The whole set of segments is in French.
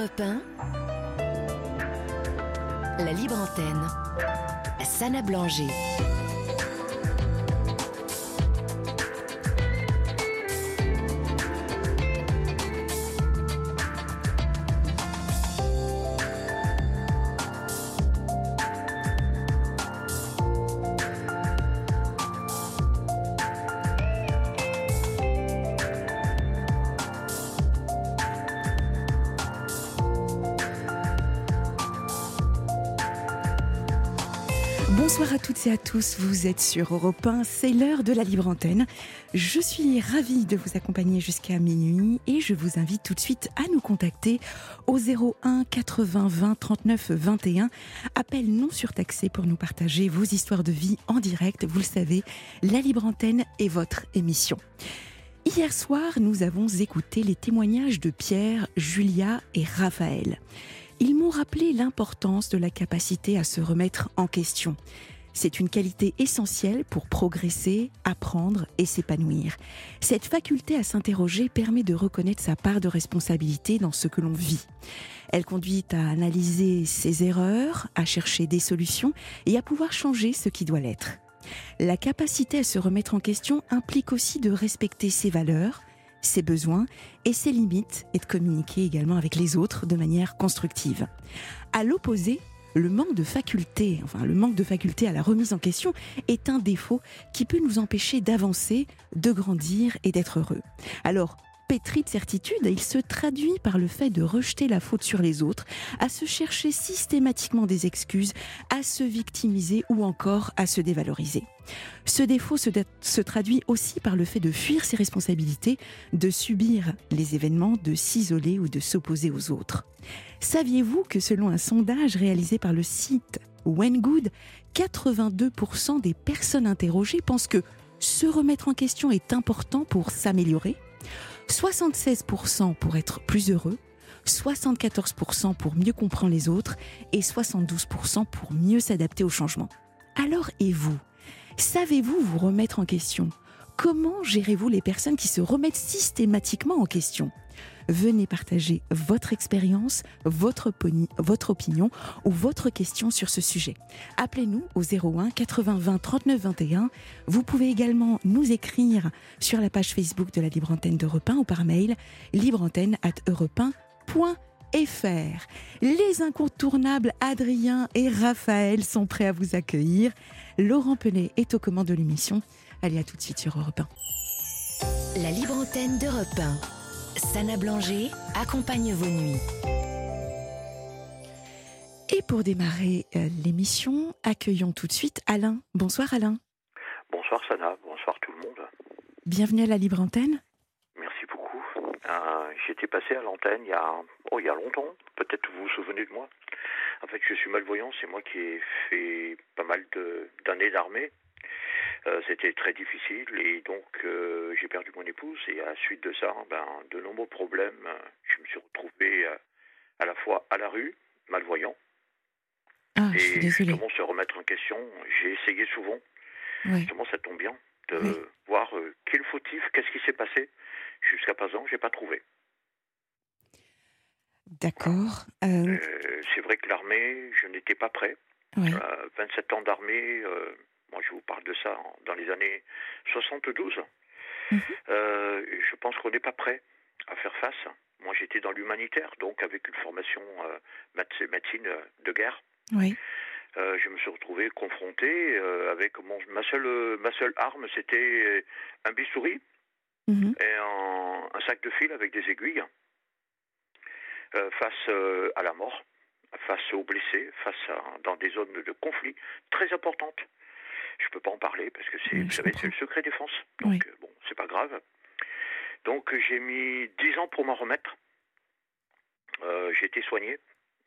Europe 1, la libre antenne, Sana Blanger. Tous, vous êtes sur Europe 1, c'est l'heure de la libre antenne. Je suis ravie de vous accompagner jusqu'à minuit et je vous invite tout de suite à nous contacter au 01 80 20 39 21. Appel non surtaxé pour nous partager vos histoires de vie en direct. Vous le savez, la libre antenne est votre émission. Hier soir, nous avons écouté les témoignages de Pierre, Julia et Raphaël. Ils m'ont rappelé l'importance de la capacité à se remettre en question. C'est une qualité essentielle pour progresser, apprendre et s'épanouir. Cette faculté à s'interroger permet de reconnaître sa part de responsabilité dans ce que l'on vit. Elle conduit à analyser ses erreurs, à chercher des solutions et à pouvoir changer ce qui doit l'être. La capacité à se remettre en question implique aussi de respecter ses valeurs, ses besoins et ses limites et de communiquer également avec les autres de manière constructive. À l'opposé, le manque de faculté, enfin le manque de faculté à la remise en question est un défaut qui peut nous empêcher d'avancer, de grandir et d'être heureux. Alors, pétri de certitude, il se traduit par le fait de rejeter la faute sur les autres, à se chercher systématiquement des excuses, à se victimiser ou encore à se dévaloriser. Ce défaut se, se, traduit aussi par le fait de fuir ses responsabilités, de subir les événements, de s'isoler ou de s'opposer aux autres. Saviez-vous que selon un sondage réalisé par le site Wengood, 82% des personnes interrogées pensent que se remettre en question est important pour s'améliorer? 76% pour être plus heureux, 74% pour mieux comprendre les autres et 72% pour mieux s'adapter au changement. Alors et vous? Savez-vous vous remettre en question? Comment gérez-vous les personnes qui se remettent systématiquement en question? Venez partager votre expérience, votre, opinion ou votre question sur ce sujet. Appelez-nous au 01 80 20 39 21. Vous pouvez également nous écrire sur la page Facebook de la Libre Antenne d'Europe 1 ou par mail libreantenne at fr. Les incontournables Adrien et Raphaël sont prêts à vous accueillir. Laurent Penet est aux commandes de l'émission. Allez, à tout de suite sur Europe 1. La libre antenne d'Europe 1. Sana Blanger accompagne vos nuits. Et pour démarrer euh, l'émission, accueillons tout de suite Alain. Bonsoir Alain. Bonsoir Sana, bonsoir tout le monde. Bienvenue à la libre antenne. Merci beaucoup. Euh, J'étais passé à l'antenne il, y a, oh, il y a longtemps, peut-être vous vous souvenez de moi. En fait, je suis malvoyant, c'est moi qui ai fait pas mal d'années d'armée. Euh, C'était très difficile et donc euh, j'ai perdu mon épouse et à la suite de ça, ben, de nombreux problèmes. Je me suis retrouvé euh, à la fois à la rue, malvoyant, ah, et justement se remettre en question. J'ai essayé souvent. Oui. Justement, ça tombe bien de Oui. voir euh, le fautif, qu'est-ce qui s'est passé. Jusqu'à présent, j'ai pas trouvé. D'accord. Euh, Euh, c'est vrai que l'armée, je n'étais pas prêt. ouais. Euh, 27 ans d'armée, euh, moi je vous parle de ça en- dans les années 72. Mhm. Euh, je pense qu'on n'est pas prêt à faire face. Moi j'étais dans l'humanitaire, donc avec une formation euh, médecine euh, de guerre. Oui. Euh, je me suis retrouvé confronté avec mon, ma, seule, ma seule arme, c'était un bistouri Mhm. et un, un sac de fil avec des aiguilles face à la mort, face aux blessés, face à, dans des zones de conflit très importantes. Je peux pas en parler parce que c'est, Oui, vous je savez, comprends. c'est le secret défense. Donc Oui. euh, bon, c'est pas grave. Donc j'ai mis 10 ans pour m'en remettre. Euh, j'ai été soigné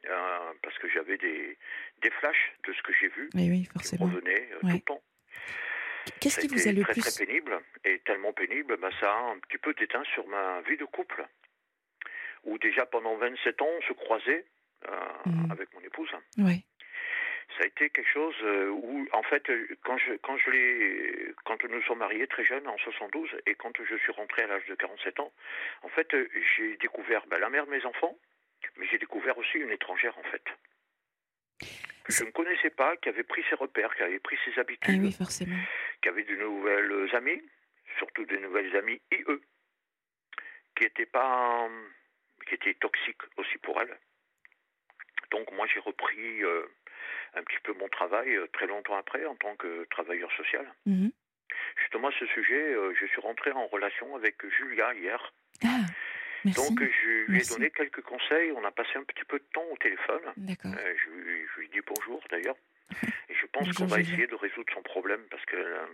euh, parce que j'avais des, des flashs de ce que j'ai vu Oui, oui, qui me forcément. revenaient euh, tout le temps. Qu'est-ce qui vous a le très, plus très pénible et tellement pénible, ben, ça a un petit peu déteint sur ma vie de couple. Où déjà pendant 27 ans, on se croisait euh, Mhm. avec mon épouse. Ouais. Ça a été quelque chose euh, où, en fait, euh, quand je, quand je l'ai, quand nous sommes mariés très jeunes en 72 et quand je suis rentré à l'âge de 47 ans, en fait, euh, j'ai découvert ben, la mère de mes enfants, Mais j'ai découvert aussi une étrangère, en fait. Que je ne connaissais pas, qui avait pris ses repères, qui avait pris ses habitudes. Ah oui, forcément. Qui avait de nouvelles amies, surtout de nouvelles amies IE, qui n'étaient pas. qui étaient toxiques aussi pour elle. Donc moi j'ai repris euh, un petit peu mon travail euh, très longtemps après en tant que travailleur social. Mhm. Justement à ce sujet, euh, je suis rentré en relation avec Julia hier. Ah, merci. Donc je lui ai donné quelques conseils, on a passé un petit peu de temps au téléphone. D'accord. Euh, je, lui- je lui ai dit bonjour d'ailleurs. Et je pense qu'on va Julia. essayer de résoudre son problème parce que euh,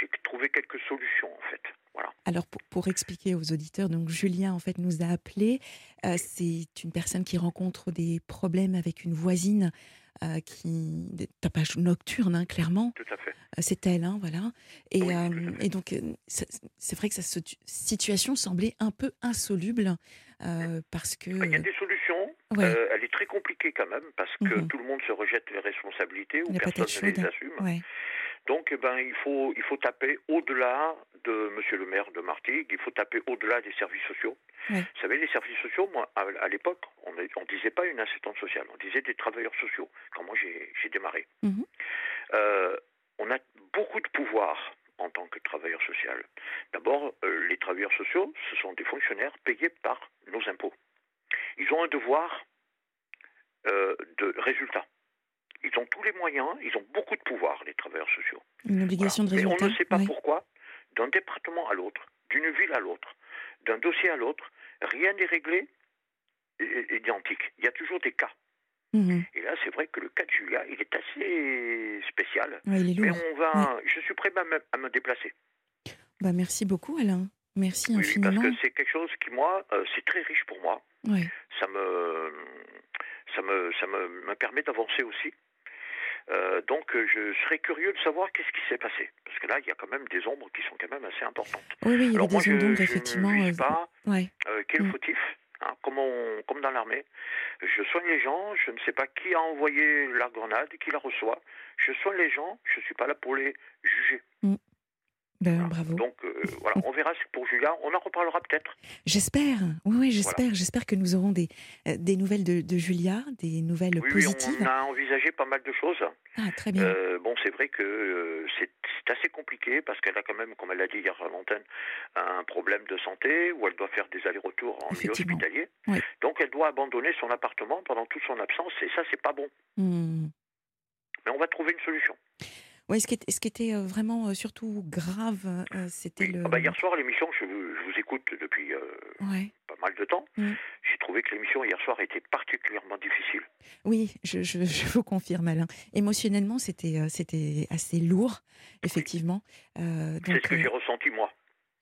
j'ai trouvé quelques solutions en fait. Voilà. Alors pour, pour expliquer aux auditeurs, donc Julien en fait nous a appelé. Euh, c'est une personne qui rencontre des problèmes avec une voisine euh, qui des tapages nocturnes, hein, clairement. Tout à fait. Euh, C'est elle, hein, voilà. Et, Oui, euh, et donc, c'est vrai que cette situation semblait un peu insoluble euh, parce que. Il y a des solutions. Ouais. Elle est très compliquée quand même parce que Mhm. tout le monde se rejette les responsabilités ou personne ne les assume. Ouais. Donc, eh ben, il faut, il faut taper au-delà de Monsieur le maire de Martigues, il faut taper au-delà des services sociaux. Vous savez, les services sociaux, moi, à, à l'époque, on ne disait pas une assistante sociale, on disait des travailleurs sociaux, quand moi j'ai démarré. Mhm. Euh, on a beaucoup de pouvoir en tant que travailleur social. D'abord, euh, les travailleurs sociaux, ce sont des fonctionnaires payés par nos impôts. Ils ont un devoir euh, de résultat. Ils ont tous les moyens, ils ont beaucoup de pouvoir, les travailleurs sociaux. Une obligation Voilà. de Mais résultat. on ne sait pas pourquoi, d'un département à l'autre, d'une ville à l'autre, d'un dossier à l'autre, rien n'est réglé identique. Il y a toujours des cas. Mhm. Et là, c'est vrai que le cas de Julia, il est assez spécial. Ouais, il est Mais on va, je suis prêt à me, à me déplacer. Bah, merci beaucoup, Alain. Merci Oui, oui, parce infiniment. que c'est quelque chose qui, moi, euh, c'est très riche pour moi. Ouais. Ça me, ça me, ça me, me permet d'avancer aussi. Euh, donc, euh, je serais curieux de savoir qu'est-ce qui s'est passé. Parce que là, il y a quand même des ombres qui sont quand même assez importantes. Oui, oui, il y avait Alors moi, des je, ondes d'ombre, je effectivement. ne vise euh, pas ouais. euh, qui est le Mm. fautif. hein, comme, on- comme dans l'armée. Je soigne les gens, je ne sais pas qui a envoyé la grenade, qui la reçoit. Je soigne les gens, je ne suis pas là pour les juger. Ben, Voilà. bravo. Donc euh, voilà, on verra pour Julia, on en reparlera peut-être. J'espère, oui, oui, j'espère, j'espère que nous aurons des, euh, des nouvelles de, de Julia, des nouvelles Oui, oui, positives. on a envisagé pas mal de choses. Ah, très bien. Euh, bon, c'est vrai que c'est assez compliqué parce qu'elle a quand même, comme elle l'a dit hier à l'antenne, un problème de santé où elle doit faire des allers-retours en milieu hospitalier. Oui. Donc elle doit abandonner son appartement pendant toute son absence et ça, c'est pas bon. Hmm. Mais on va trouver une solution. Ouais, ce qui était, ce qui était euh, vraiment euh, surtout grave, euh, c'était Oui. le. Ah bah, hier soir, l'émission, je, vous- je vous écoute depuis euh, Ouais. pas mal de temps. Mm. J'ai trouvé que l'émission hier soir était particulièrement difficile. Oui, je, je, je vous confirme, Alain. Émotionnellement, c'était, c'était assez lourd, effectivement. Euh, C'est ce que euh, j'ai ressenti moi.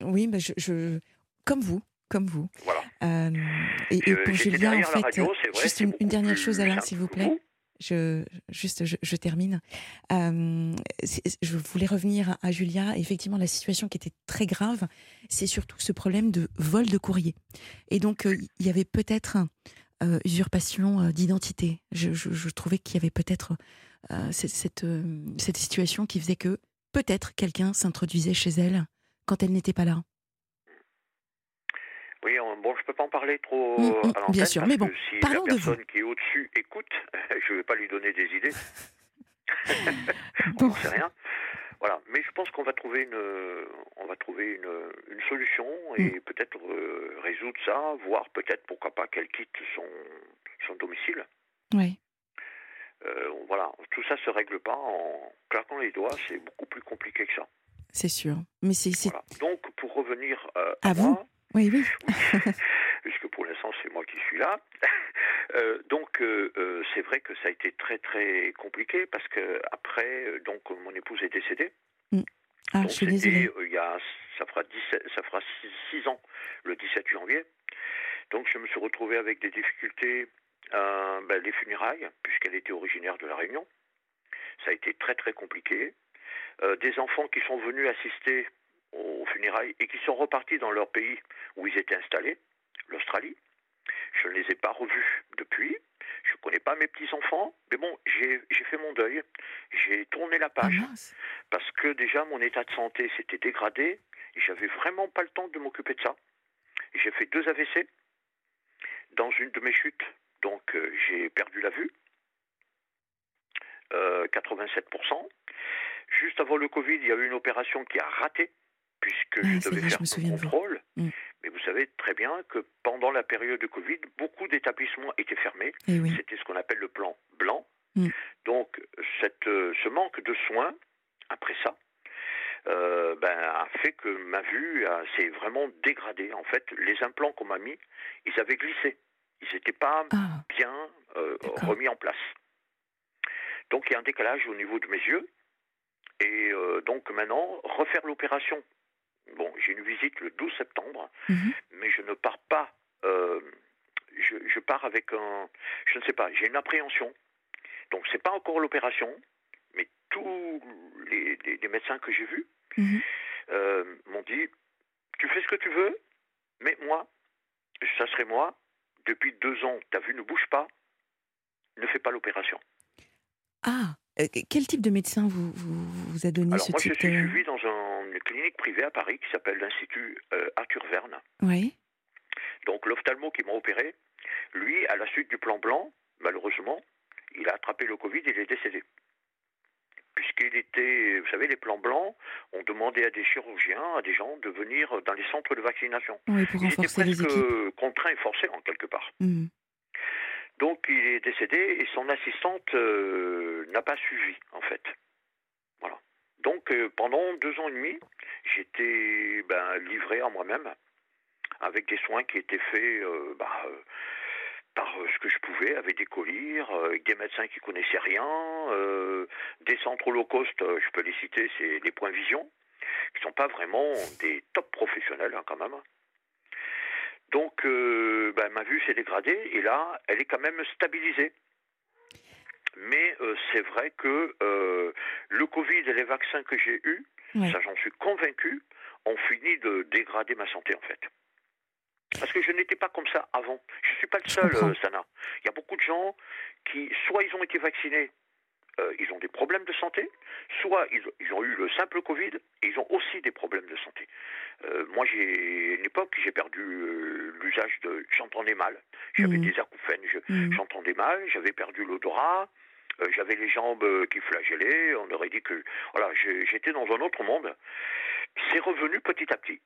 oui, bah, je, comme vous, comme vous. Voilà. Euh, et, et pour Julien, en fait, radio, c'est vrai, juste une, dernière chose, Alain, s'il vous plaît. vous. Je, juste, je, termine. Euh, je voulais revenir à, Julia. Effectivement, la situation qui était très grave, c'est surtout ce problème de vol de courrier. Et donc, euh, il y avait peut-être euh, usurpation d'identité. Je, trouvais qu'il y avait peut-être cette situation qui faisait que peut-être quelqu'un s'introduisait chez elle quand elle n'était pas là. Oui, on- bon, je peux pas en parler trop Mm, mm, à l'antenne. bien sûr, mais bon, si parlons la de vous. personne qui est au-dessus écoute, je vais pas lui donner des idées. On n'en sait rien. Voilà, mais je pense qu'on va trouver une, on va trouver une, une solution Mm. et peut-être euh, résoudre ça, voire peut-être pourquoi pas qu'elle quitte son, son domicile. Oui. Euh, voilà, tout ça se règle pas en claquant les doigts, c'est beaucoup plus compliqué que ça. C'est sûr. Mais c'est. c'est- Voilà. Donc, pour revenir euh, À à, vous. moi, Oui, oui. puisque pour l'instant c'est moi qui suis là. Euh, donc euh, euh, c'est vrai que ça a été très très compliqué parce que après donc mon épouse est décédée. Ah, donc je suis désolée. il y a ça fera 17 ça fera 6 ans le 17 janvier. Donc je me suis retrouvé avec des difficultés euh, ben, les funérailles puisqu'elle était originaire de la Réunion. Ça a été très très compliqué. Des enfants qui sont venus assister aux funérailles et qui sont repartis dans leur pays où ils étaient installés, l'Australie. Je ne les ai pas revus depuis. Je ne connais pas mes petits-enfants. Mais bon, j'ai fait mon deuil. J'ai tourné la Ah page mince. parce que déjà mon état de santé s'était dégradé et j'avais vraiment pas le temps de m'occuper de ça. J'ai fait deux AVC. dans une de mes chutes. Donc j'ai perdu la vue, 87%. Juste avant le Covid, il y a eu une opération qui a raté, puisque Ah, je devais est, faire je me contrôle. Mm. Mais vous savez très bien que pendant la période de Covid, beaucoup d'établissements étaient fermés. Oui. C'était ce qu'on appelle le plan blanc. Mm. Donc, cette, euh, ce manque de soins, après ça, euh, ben, a fait que ma vue s'est vraiment dégradée. En fait, les implants qu'on m'a mis, ils avaient glissé. Ils n'étaient pas Ah, bien euh, remis en place. Donc, il y a un décalage au niveau de mes yeux. Et euh, donc, maintenant, refaire l'opération. Bon, j'ai une visite le 12 septembre mhm. mais je ne pars pas. euh, je, je pars avec un. Je ne sais pas, j'ai une appréhension. Donc, c'est pas encore l'opération, mais tous les, les- les médecins que j'ai vus Mhm. euh, m'ont dit Tu fais ce que tu veux, mais moi, ça serait moi. Depuis deux ans, ta vue ne bouge pas, ne fais pas l'opération. Ah, euh, quel type de médecin vous, vous, vous a donné Alors, ce moi, je type suis de... suivi dans un- une clinique privée à Paris qui s'appelle l'Institut euh, Arthur Verne. Oui. Donc l'ophtalmo qui m'a opéré, lui, à la suite du plan blanc, malheureusement, il a attrapé le Covid et il est décédé. Puisqu'il était, vous savez, les plans blancs ont demandé à des chirurgiens, à des gens de venir dans les centres de vaccination. Oui, pour Il était renforcer les presque équipes. contraint et forcé en quelque part. Mhm. Donc il est décédé et son assistante euh, n'a pas suivi en fait. Voilà. Donc euh, pendant deux ans et demi, j'étais ben, livré à moi-même avec des soins qui étaient faits euh, euh, par ce que je pouvais, avec des euh, avec des médecins qui connaissaient rien, des centres low cost, je peux les citer, c'est les points vision, qui sont pas vraiment des top professionnels hein, quand même. Donc, euh, ben, ma vue s'est dégradée et là, elle est quand même stabilisée. Mais euh, c'est vrai que euh, le Covid et les vaccins que j'ai eus, Ouais. ça j'en suis convaincu, ont fini de dégrader ma santé en fait. Parce que je n'étais pas comme ça avant. Je ne suis pas le seul, Sana. Il y a beaucoup de gens qui, soit ils ont été vaccinés, euh, ils ont des problèmes de santé, soit ils, ils ont eu le simple Covid et ils ont aussi des problèmes de santé. Euh, moi, j'ai une époque, j'ai perdu euh, l'usage de. J'entendais mal. J'avais Mhm. des acouphènes, je- Mhm. j'entendais mal, j'avais perdu l'odorat. j'avais les jambes qui flagellaient, on aurait dit que voilà, j'étais dans un autre monde. C'est revenu petit à petit.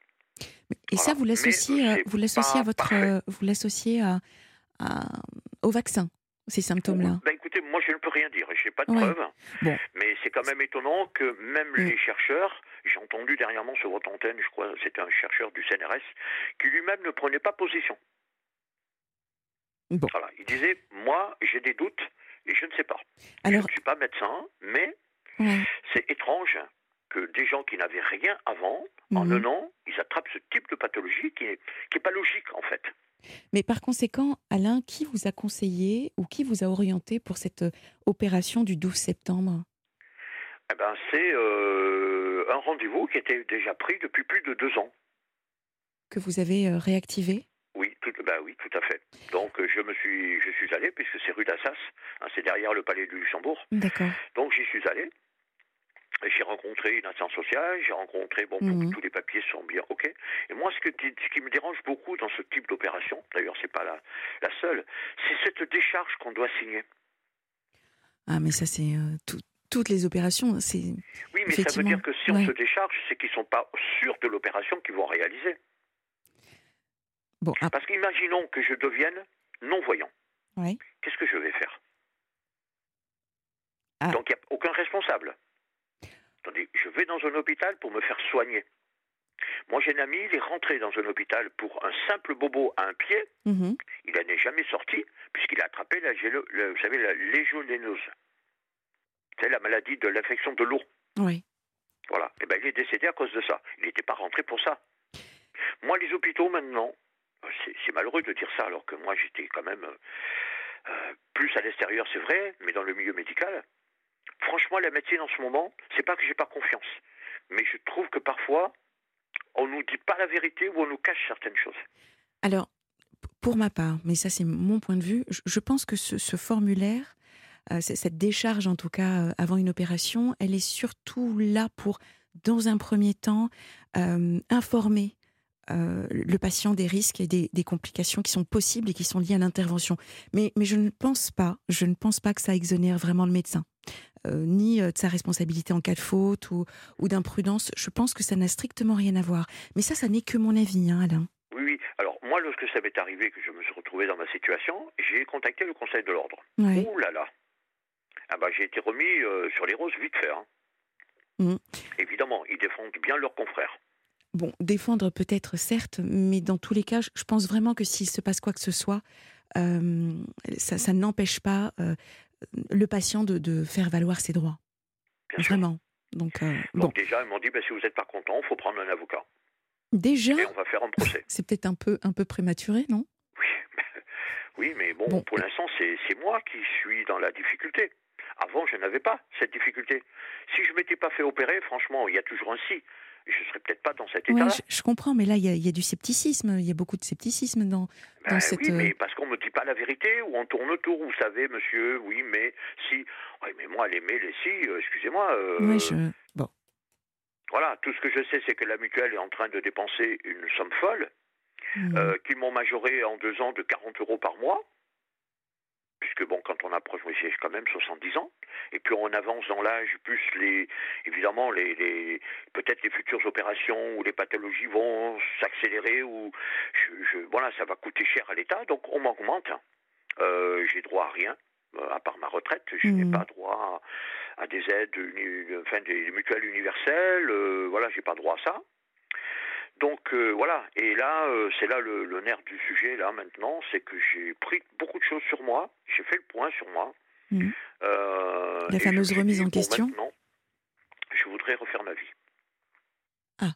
Et ça, vous l'associez, vous l'associez à votre, vous l'associez à, à- au vaccin, ces symptômes-là? Ben écoutez, moi je peux rien dire, je n'ai pas de preuves. Bon. Mais c'est quand même étonnant que même Mm. les chercheurs, j'ai entendu dernièrement sur votre antenne, je crois, c'était un chercheur du CNRS, qui lui-même ne prenait pas position. Bon. Voilà, il disait, moi j'ai des doutes et je ne sais pas. Alors, Je ne suis pas médecin, mais c'est étrange que des gens qui n'avaient rien avant, en Mhm. un an, ils attrapent ce type de pathologie qui n'est qui est pas logique en fait. Mais par conséquent, Alain, qui vous a conseillé ou qui vous a orienté pour cette euh, opération du 12 septembre? Eh ben, c'est euh, un rendez-vous qui était déjà pris depuis plus de deux ans. que vous avez euh, réactivé? Oui, tout, ben oui, tout à fait. Donc je me suis, je suis allé puisque c'est rue d'Assas, hein, c'est derrière le palais du Luxembourg. D'accord. Donc j'y suis allé. J'ai rencontré une assistante sociale, j'ai rencontré, bon, Mhm. tous- les papiers sont bien OK. Et moi, ce, que, ce qui me dérange beaucoup dans ce type d'opération, d'ailleurs, c'est pas la, la seule, c'est cette décharge qu'on doit signer. Ah, mais ça, c'est euh, tout- toutes les opérations. C'est Oui, mais ça veut dire que si on ouais. se décharge, c'est qu'ils sont pas sûrs de l'opération qu'ils vont réaliser. bon. ah, Parce qu'imaginons que je devienne non-voyant. ouais. Qu'est-ce que je vais faire? Ah. Donc il n'y a aucun responsable. Attendez, je vais dans un hôpital pour me faire soigner. Moi, j'ai un ami, il est rentré dans un hôpital pour un simple bobo à un pied. Mhm. Il n'en est jamais sorti, puisqu'il a attrapé la, gélo- vous savez, la légionellose. C'est la maladie de l'infection de l'eau. Ouais. Voilà. Et ben, il est décédé à cause de ça. Il n'était pas rentré pour ça. Moi, les hôpitaux, maintenant, c'est c'est malheureux de dire ça, alors que moi, j'étais quand même euh, euh, plus à l'extérieur, c'est vrai, mais dans le milieu médical. Franchement, la médecine en ce moment, c'est pas que j'ai pas confiance, mais je trouve que parfois, on nous dit pas la vérité ou on nous cache certaines choses. Alors, pour ma part, mais ça c'est mon point de vue, je, pense que ce, formulaire, euh, cette décharge en tout cas euh, avant une opération, elle est surtout là pour, dans un premier temps, euh, informer le patient des risques et des, complications qui sont possibles et qui sont liées à l'intervention. Mais, mais je ne pense pas, je ne pense pas que ça exonère vraiment le médecin, euh, ni de sa responsabilité en cas de faute ou, ou d'imprudence. Je pense que ça n'a strictement rien à voir. Mais ça, ça n'est que mon avis, hein, Alain. Oui, oui. Alors moi, lorsque ça m'est arrivé, que je me suis retrouvé dans ma situation, j'ai contacté le Conseil de l'ordre. Ouh là là. Ah bah, j'ai été remis sur les roses vite fait. Hein. Mmh. Évidemment, ils défendent bien leurs confrères. Bon, défendre peut-être, certes, mais dans tous les cas, je pense vraiment que s'il se passe quoi que ce soit, euh, ça, n'empêche pas euh, le patient de, faire valoir ses droits. vraiment. Donc, euh, bon. déjà, ils m'ont dit, bah, si vous n'êtes pas content, il faut prendre un avocat. Déjà Et on va faire un procès. C'est peut-être un peu, un peu prématuré, non? Oui, oui mais bon, pour l'instant, c'est moi qui suis dans la difficulté. Avant, je n'avais pas cette difficulté. Si je m'étais pas fait opérer, franchement, il y a toujours un si. Je serais peut-être pas dans cet état. Oui, je, comprends, mais là, il y, a, du scepticisme. Il y a beaucoup de scepticisme dans, ben cette. Oui, mais parce qu'on me dit pas la vérité ou on tourne autour. Vous savez, monsieur, oui, mais si. Oui, mais moi, les mais, les si, euh, excusez-moi. Euh, oui, je. Bon. Voilà, tout ce que je sais, c'est que la mutuelle est en train de dépenser une somme folle, mmh. euh, qu'ils m'ont majoré en deux ans de 40 euros par mois puisque bon, quand on approche, moi j'ai quand même 70 ans, et puis on avance dans l'âge, plus les, évidemment, les, les peut-être les futures opérations ou les pathologies vont s'accélérer, ou je, voilà, ça va coûter cher à l'État, donc on m'augmente. Euh, j'ai droit à rien, euh, à part ma retraite, je n'ai mmh. pas droit à, des aides, enfin des mutuelles universelles, euh, voilà, j'ai pas droit à ça. Donc euh, voilà, et là, euh, c'est là le, nerf du sujet, là maintenant, c'est que j'ai pris beaucoup de choses sur moi, j'ai fait le point sur moi. Mmh. Euh, La fameuse remise en question maintenant, je voudrais refaire ma vie. Ah.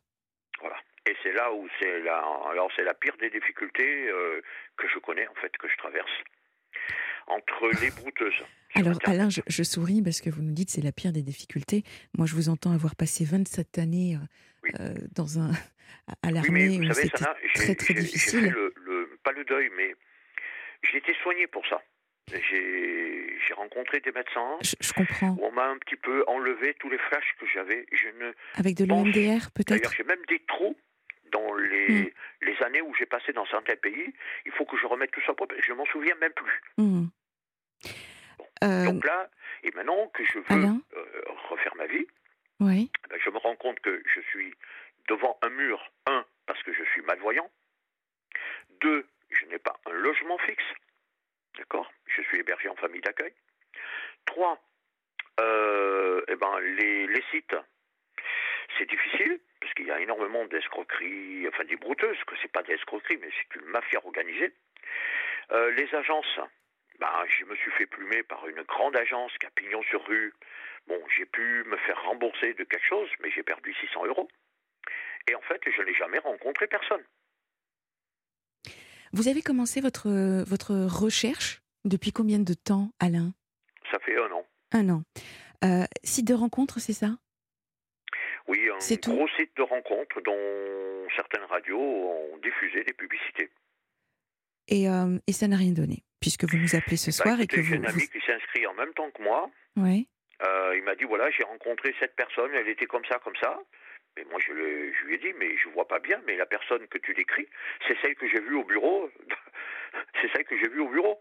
Voilà. Et c'est là où c'est la, alors c'est la pire des difficultés que je connais, en fait, que je traverse. Entre les brouteuses. Alors Alain, je, souris parce que vous nous dites c'est la pire des difficultés. Moi, je vous entends avoir passé 27 années dans un, à l'armée oui, c'était très très difficile. le, le, pas le deuil, mais j'ai été soigné pour ça. J'ai rencontré des médecins. Je, comprends. on m'a un petit peu enlevé tous les flashs que j'avais. Je ne Avec de l'EMDR peut-être? D'ailleurs, j'ai même des trous dans les, hmm. les années où j'ai passé dans certains pays. Il faut que je remette tout ça propre. Je m'en souviens même plus. Hmm. Euh, Donc là, et maintenant que je veux euh, refaire ma vie, Ben, je me rends compte que je suis devant un mur, un, parce que je suis malvoyant, deux, je n'ai pas un logement fixe, d'accord? Je suis hébergé en famille d'accueil. Trois, euh, eh ben, les, les sites, c'est difficile, parce qu'il y a énormément d'escroqueries, enfin des brouteuses, que c'est pas des escroqueries, mais c'est une mafia organisée. Euh, les agences, ben, je me suis fait plumer par une grande agence qui a pignon sur rue. Bon, j'ai pu me faire rembourser de quelque chose, mais j'ai perdu 600 euros. Et en fait, je n'ai jamais rencontré personne. Vous avez commencé votre, votre recherche depuis combien de temps, Alain? Ça fait un an. Un an. Euh, site de rencontre, c'est ça? Oui, un gros site de rencontre dont certaines radios ont diffusé des publicités. Et, euh, et ça n'a rien donné, puisque vous nous appelez ce bah, soir et que vous... J'ai un ami qui s'est inscrit en même temps que moi. Oui. Euh, il m'a dit voilà, j'ai rencontré cette personne, elle était comme ça, comme ça. Mais moi, je, lui ai dit, mais je vois pas bien, mais la personne que tu décris, c'est celle que j'ai vue au bureau. c'est celle que j'ai vue au bureau.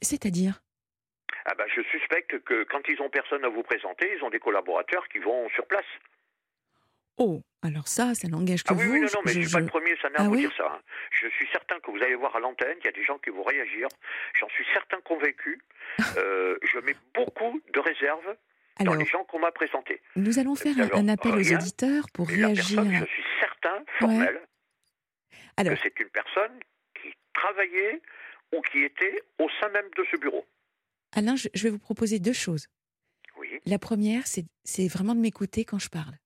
C'est-à-dire? Ah ben, Je suspecte que quand ils ont personne à vous présenter, ils ont des collaborateurs qui vont sur place. Oh, alors ça, ça n'engage que ah, vous. Oui, non, non, mais je ne suis pas le premier, ça n'a ah, vous dire ça. Hein. Je suis certain que vous allez voir à l'antenne, il y a des gens qui vont réagir. J'en suis certain convaincu. euh, je mets beaucoup de réserves alors, les gens qu'on m'a présentés. Nous allons faire un appel aux auditeurs pour réagir. je suis certain, formel, que c'est une personne qui travaillait ou qui était au sein même de ce bureau. Alain, je, vais vous proposer deux choses. Oui. La première, c'est vraiment de m'écouter quand je parle.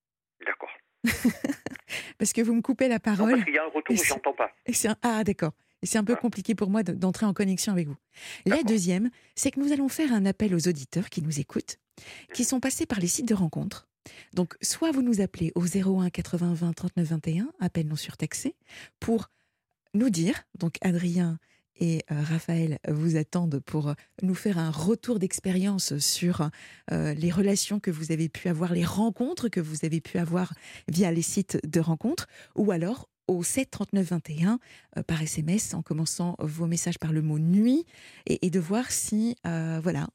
Parce que vous me coupez la parole. Non, parce y a un retour, je n'entends pas. Ah, d'accord. Et c'est un peu compliqué pour moi d'entrer en connexion avec vous. La deuxième, c'est que nous allons faire un appel aux auditeurs qui nous écoutent, qui sont passés par les sites de rencontres. Donc, soit vous nous appelez au 01 80 20 39 21, appel non surtaxé, pour nous dire, donc Adrien et euh, Raphaël vous attendent pour nous faire un retour d'expérience sur les relations que vous avez pu avoir, les rencontres que vous avez pu avoir via les sites de rencontres, ou alors au 7 39 21 par SMS en commençant vos messages par le mot nuit et, de voir si voilà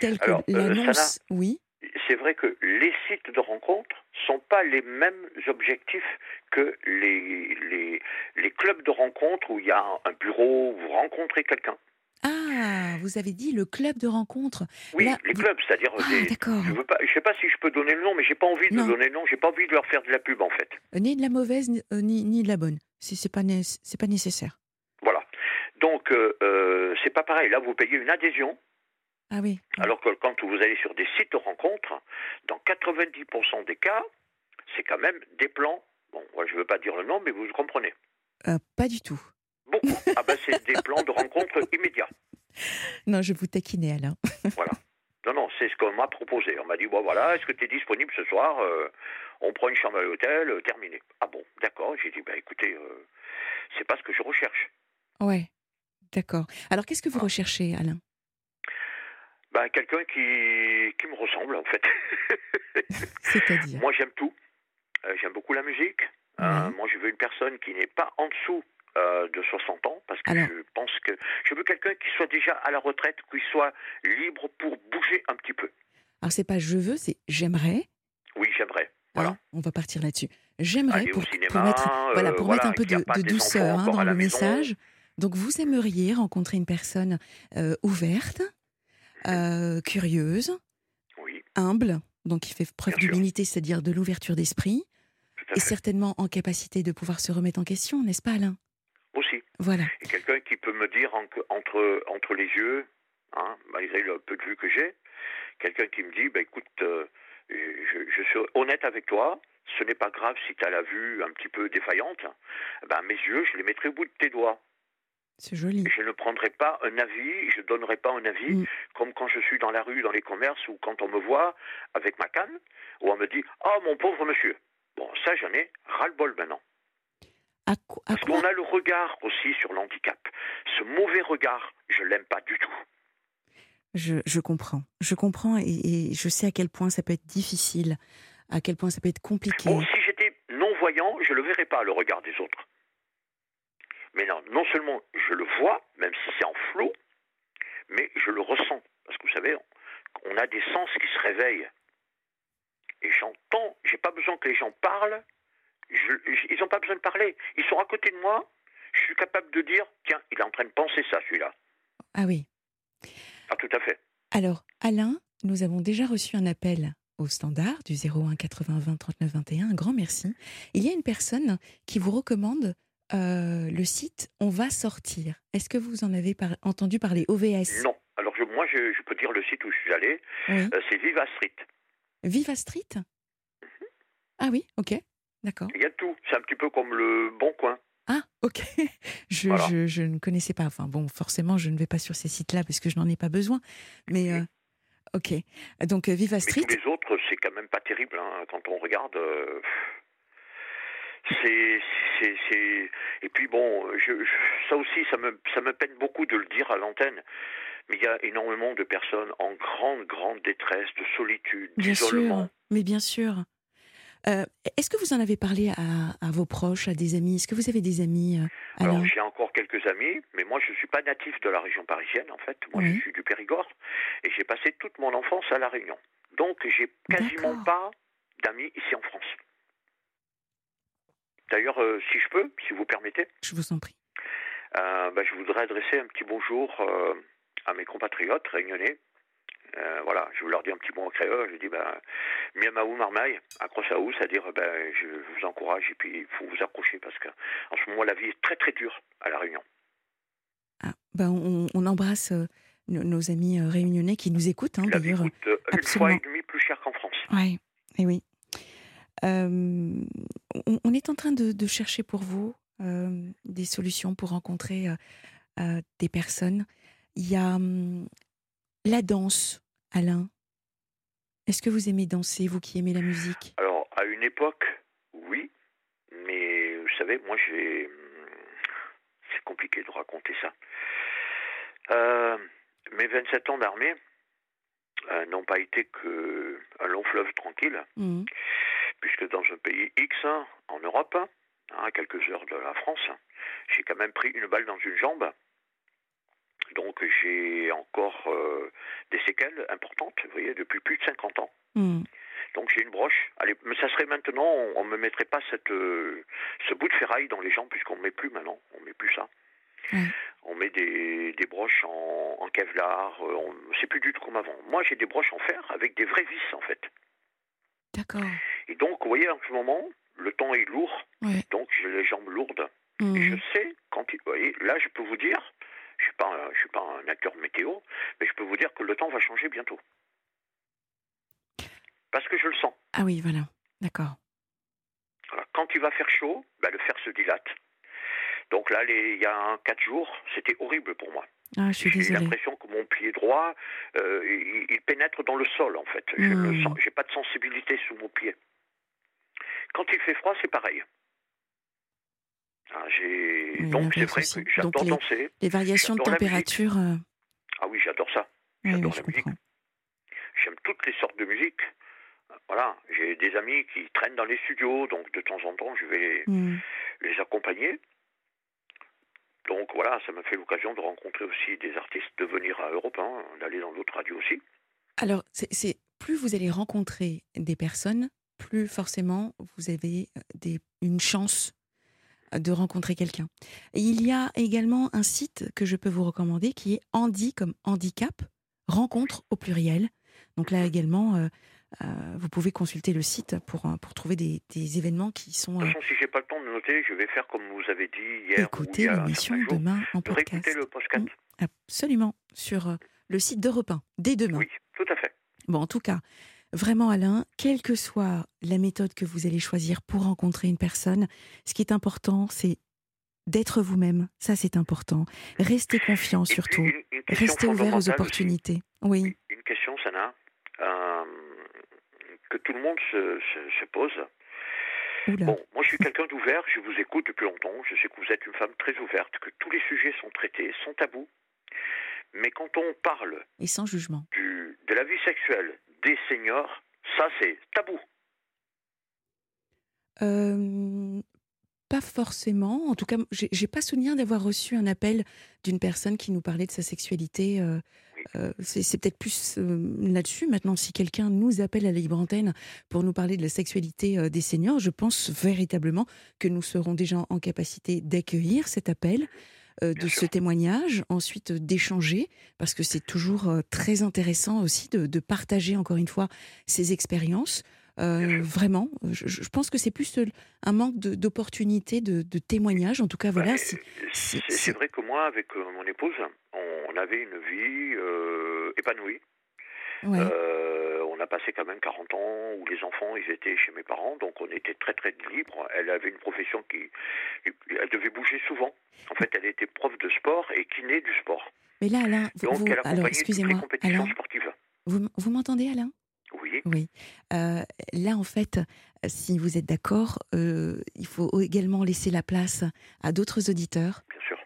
tel que l'annonce oui c'est vrai que les sites de rencontres sont pas les mêmes objectifs que les, les, les clubs de rencontres où il y a un bureau, où vous rencontrez quelqu'un. Ah, vous avez dit le club de rencontres. Oui, les clubs, c'est-à-dire ah, Je veux pas, je sais pas si je peux donner le nom, mais j'ai pas envie de donner le nom. J'ai pas envie de leur faire de la pub en fait. Euh, ni de la mauvaise, euh, ni, ni, de la bonne. Si c'est pas c'est pas nécessaire. Voilà. Donc euh, c'est pas pareil. Là, vous payez une adhésion. Ah oui. Alors que quand vous allez sur des sites de rencontres, dans 90% des cas, c'est quand même des plans. Bon, moi je ne veux pas dire le nom, mais vous comprenez. Euh, pas du tout. Beaucoup. Ah ben c'est des plans de rencontres immédiats. Non, je vous taquinais Alain. voilà. Non, non, c'est ce qu'on m'a proposé. On m'a dit, bon voilà, est-ce que tu es disponible ce soir euh, On prend une chambre à l'hôtel, euh, terminé. Ah bon, d'accord. J'ai dit, bah écoutez, c'est pas ce que je recherche. Ouais, d'accord. Alors qu'est-ce que vous recherchez, Alain? Bah, quelqu'un qui, qui me ressemble en fait. C'est-à-dire Moi j'aime tout. Euh, j'aime beaucoup la musique. Euh, moi je veux une personne qui n'est pas en dessous euh, de 60 ans parce que je pense que je veux quelqu'un qui soit déjà à la retraite, qui soit libre pour bouger un petit peu. Alors c'est pas je veux, c'est j'aimerais. Oui, j'aimerais. Voilà. on va partir là-dessus. J'aimerais pour, pour, mettre, voilà, pour mettre un peu de, douceur hein, dans le message. Donc vous aimeriez rencontrer une personne ouverte, euh, curieuse, humble, donc qui fait preuve d'humilité, c'est-à-dire de l'ouverture d'esprit, et certainement en capacité de pouvoir se remettre en question, n'est-ce pas Alain? Aussi. Voilà. Et quelqu'un qui peut me dire entre, entre les yeux, hein, malgré le peu de vue que j'ai, quelqu'un qui me dit, bah, écoute, euh, je, je, suis honnête avec toi, ce n'est pas grave si tu as la vue un petit peu défaillante, ben, mes yeux, je les mettrai au bout de tes doigts. C'est joli. Je ne prendrai pas un avis, je ne donnerai pas un avis, mm. comme quand je suis dans la rue, dans les commerces, ou quand on me voit avec ma canne, où on me dit Oh mon pauvre monsieur. Bon, ça j'en ai ras-le-bol maintenant. À, Parce qu'on a le regard aussi sur l'handicap. Ce mauvais regard, je l'aime pas du tout. Je, comprends. Je comprends et, je sais à quel point ça peut être difficile, à quel point ça peut être compliqué. Bon, si j'étais non-voyant, je ne le verrais pas, le regard des autres. Mais non, non seulement je le vois, même si c'est en flot, mais je le ressens. Parce que vous savez, on a des sens qui se réveillent. Et j'entends, j'ai pas besoin que les gens parlent, ils n'ont pas besoin de parler. Ils sont à côté de moi, je suis capable de dire, tiens, il est en train de penser ça, celui-là. Ah oui. Ah, tout à fait. Alors, Alain, nous avons déjà reçu un appel au standard du 01 80 20 39 21. Un grand merci. Il y a une personne qui vous recommande euh, le site On va sortir. Est-ce que vous en avez entendu parler OVS Non. Alors moi, je, peux dire le site où je suis allé. Euh, c'est Viva Street. Viva Street? Mhm. Ah oui, ok, d'accord. Il y a tout. C'est un petit peu comme le Bon Coin. Ah, ok. Je, je, ne connaissais pas. Enfin, bon, forcément, je ne vais pas sur ces sites-là parce que je n'en ai pas besoin. Mais, euh, ok. Donc, Viva Street. Mais tous les autres, c'est quand même pas terrible. Hein, quand on regarde, c'est, c'est, et puis bon, je, ça aussi, ça me, ça me peine beaucoup de le dire à l'antenne. Mais il y a énormément de personnes en grande, grande détresse, de solitude, d'isolement. mais bien sûr. Euh, est-ce que vous en avez parlé à, vos proches, à des amis? Est-ce que vous avez des amis euh, Alors, j'ai encore quelques amis, mais moi, je ne suis pas natif de la région parisienne, en fait. Moi, je suis du Périgord, et j'ai passé toute mon enfance à La Réunion. Donc, j'ai quasiment pas d'amis ici en France. D'ailleurs, euh, si je peux, si vous permettez. Je vous en prie. Euh, bah, je voudrais adresser un petit bonjour euh, à mes compatriotes réunionnais. voilà, je vous leur dis un petit mot en créole. Je dis, ben, miamaou marmaille, accrochaou, c'est-à-dire, ben, je vous encourage et puis il faut vous accrocher parce qu'en ce moment, la vie est très très dure à La Réunion. Ah, ben, on, embrasse nos, amis réunionnais qui nous écoutent, hein, d'ailleurs. une fois et demie plus cher qu'en France. Oui, et oui. Euh, on, est en train de, chercher pour vous euh, des solutions pour rencontrer euh, des personnes. Il y a hum, la danse, Alain. Est-ce que vous aimez danser, vous qui aimez la musique? Alors, à une époque, oui. Mais vous savez, moi, j'ai. compliqué de raconter ça. Euh, mes 27 ans d'armée euh, n'ont pas été que un long fleuve tranquille, Mhm. Puisque dans un pays X en Europe, hein, à quelques heures de la France, j'ai quand même pris une balle dans une jambe. Donc j'ai encore euh, des séquelles importantes, vous voyez, depuis plus de 50 ans. Mhm. Donc j'ai une broche. Allez, mais ça serait maintenant, on, ne me mettrait pas cette, euh, ce bout de ferraille dans les jambes, puisqu'on ne met plus maintenant, on met plus ça. On met des, des broches en, en kevlar, euh, on- c'est plus du tout comme avant. Moi j'ai des broches en fer avec des vraies vis en fait. D'accord. Et donc, vous voyez, en ce moment, le temps est lourd, Ouais. donc j'ai les jambes lourdes. Et Mhm. je sais, quand il, vous voyez, là je peux vous dire, je suis pas, un- je suis pas un acteur météo, mais je peux vous dire que le temps va changer bientôt. Parce que je le sens. Ah oui, voilà. D'accord. Voilà. Quand il va faire chaud, ben, le fer se dilate. Donc là, les- il y a quatre jours, c'était horrible pour moi. Ah, je suis J'ai l'impression que mon pied droit, euh, il, il pénètre dans le sol en fait. Je Hmm. le sens, j'ai pas de sensibilité sous mon pied. Quand il fait froid, c'est pareil. Ah, j'ai... Oui, Donc c'est vrai aussi. que j'adore les- danser. Les variations de température. euh, Ah oui, j'adore ça. J'adore oui, la musique. J'aime toutes les sortes de musique. Voilà, j'ai des amis qui traînent dans les studios, donc de temps en temps, je vais Mhm. les accompagner. Donc voilà, ça m'a fait l'occasion de rencontrer aussi des artistes, de venir à Europe 1, d'aller dans d'autres radios aussi. Alors, c'est- plus vous allez rencontrer des personnes, plus forcément vous avez euh, des, une chance euh, de rencontrer quelqu'un. Il y a également un site que je peux vous recommander qui est Handi comme handicap, rencontre au pluriel. Donc là également, euh, euh, vous pouvez consulter le site pour, euh, pour trouver des, des événements qui sont... De euh, toute façon, si j'ai pas le temps de noter, je vais faire comme vous avez dit hier ou écoutez l'émission demain en podcast. le podcast. Absolument, sur euh, le site d'Europe 1, dès demain. Oui, tout à fait. Bon, en tout cas, vraiment Alain, quelle que soit la méthode que vous allez choisir pour rencontrer une personne, ce qui est important, c'est d'être vous-même. Ça, c'est important. Restez confiant surtout. Restez ouvert aux aussi. opportunités. Oui. Une question, Sana, euh, que tout le monde se, se- se pose. Oula. Bon, moi je suis quelqu'un d'ouvert, je vous écoute depuis longtemps, je sais que vous êtes une femme très ouverte, que tous les sujets sont traités, sont tabous. Mais quand on parle Et sans jugement. du, de la vie sexuelle des seniors, ça c'est tabou. Euh, pas forcément. En tout cas, j'ai pas souvenir d'avoir reçu un appel d'une personne qui nous parlait de sa sexualité. euh. Euh, c'est peut-être plus euh, là-dessus. Maintenant, si quelqu'un nous appelle à la libre antenne pour nous parler de la sexualité euh, des seniors, je pense véritablement que nous serons déjà en capacité d'accueillir cet appel. de ce témoignage, ensuite d'échanger, parce que c'est toujours très intéressant aussi de, de partager encore une fois ces expériences. Euh, vraiment, je, je pense que c'est plus un manque d'opportunités, de, de témoignages. En tout cas, voilà. Si- c'est vrai que moi, avec euh, mon épouse, on avait une vie euh, épanouie. ouais. Euh, on a passé quand même 40 ans où les enfants, ils étaient chez mes parents, donc on était très très libre. Elle avait une profession qui, elle devait bouger souvent. En fait, elle était prof de sport et kiné du sport. Mais là, Alain, vous, Donc vous- elle alors excusez-moi, compétitions Alain, sportives. vous, m- vous m'entendez, Alain? Oui, Oui. Euh, là, en fait, si vous êtes d'accord, euh, il faut également laisser la place à d'autres auditeurs. bien sûr.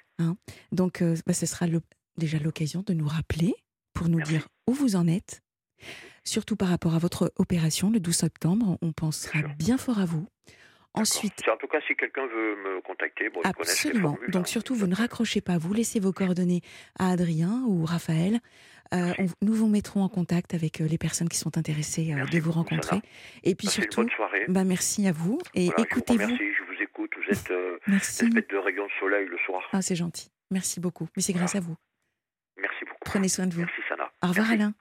Donc, euh, bah, ce sera le- déjà l'occasion de nous rappeler pour nous Merci. dire où vous en êtes. Surtout par rapport à votre opération le 12 septembre, on pensera bien fort à vous. Ensuite, En tout cas, si quelqu'un veut me contacter, bon, Absolument. formules, Donc hein. surtout, vous ne raccrochez pas. Vous laissez vos coordonnées à Adrien ou Raphaël. Euh, on- nous vous mettrons en contact avec euh, les personnes qui sont intéressées euh, Merci de vous rencontrer. Sana. Et puis Passez surtout, bonne soirée. bah, merci à vous. Et Voilà, écoutez-vous. remercie, je vous écoute. Vous êtes euh, Merci. une espèce de rayon de soleil le soir. Ah, c'est gentil. Merci beaucoup. Mais c'est grâce à vous. Merci beaucoup. Prenez soin de vous. Merci, Sana. Au revoir, Merci. Alain.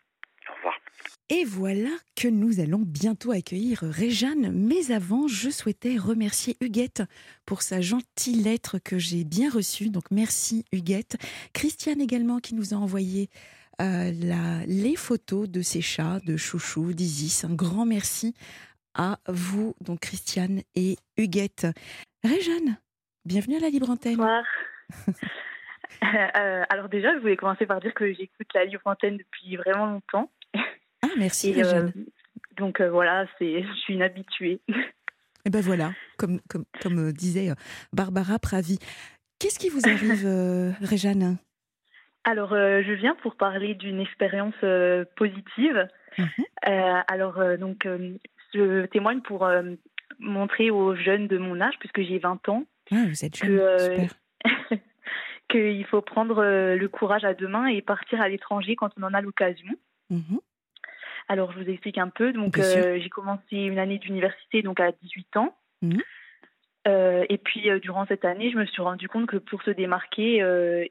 Et voilà que nous allons bientôt accueillir Réjeanne. Mais avant, je souhaitais remercier Huguette pour sa gentille lettre que j'ai bien reçue. Donc merci Huguette. Christiane également qui nous a envoyé euh, les photos de ses chats, de Chouchou, d'Isis. Un grand merci à vous, donc Christiane et Huguette. Réjeanne, bienvenue à la Libre Antenne. Bonsoir. Euh, alors déjà, je voulais commencer par dire que j'écoute la Libre Antenne depuis vraiment longtemps. Merci Et, euh, donc euh, voilà, c'est, je suis une habituée. Et ben voilà, comme, comme, comme euh, disait Barbara Pravi. Qu'est-ce qui vous arrive, Réjeanne Alors, je viens pour parler d'une expérience positive. Mhm. Alors, donc, je témoigne pour montrer aux jeunes de mon âge, puisque j'ai 20 ans, Ah, Vous êtes que, euh, qu'il faut prendre le courage à deux mains et partir à l'étranger quand on en a l'occasion. Mhm. Alors, je vous explique un peu. Donc, euh, j'ai commencé une année d'université donc à 18 ans. Mhm. Euh, et puis, euh, durant cette année, je me suis rendu compte que pour se démarquer,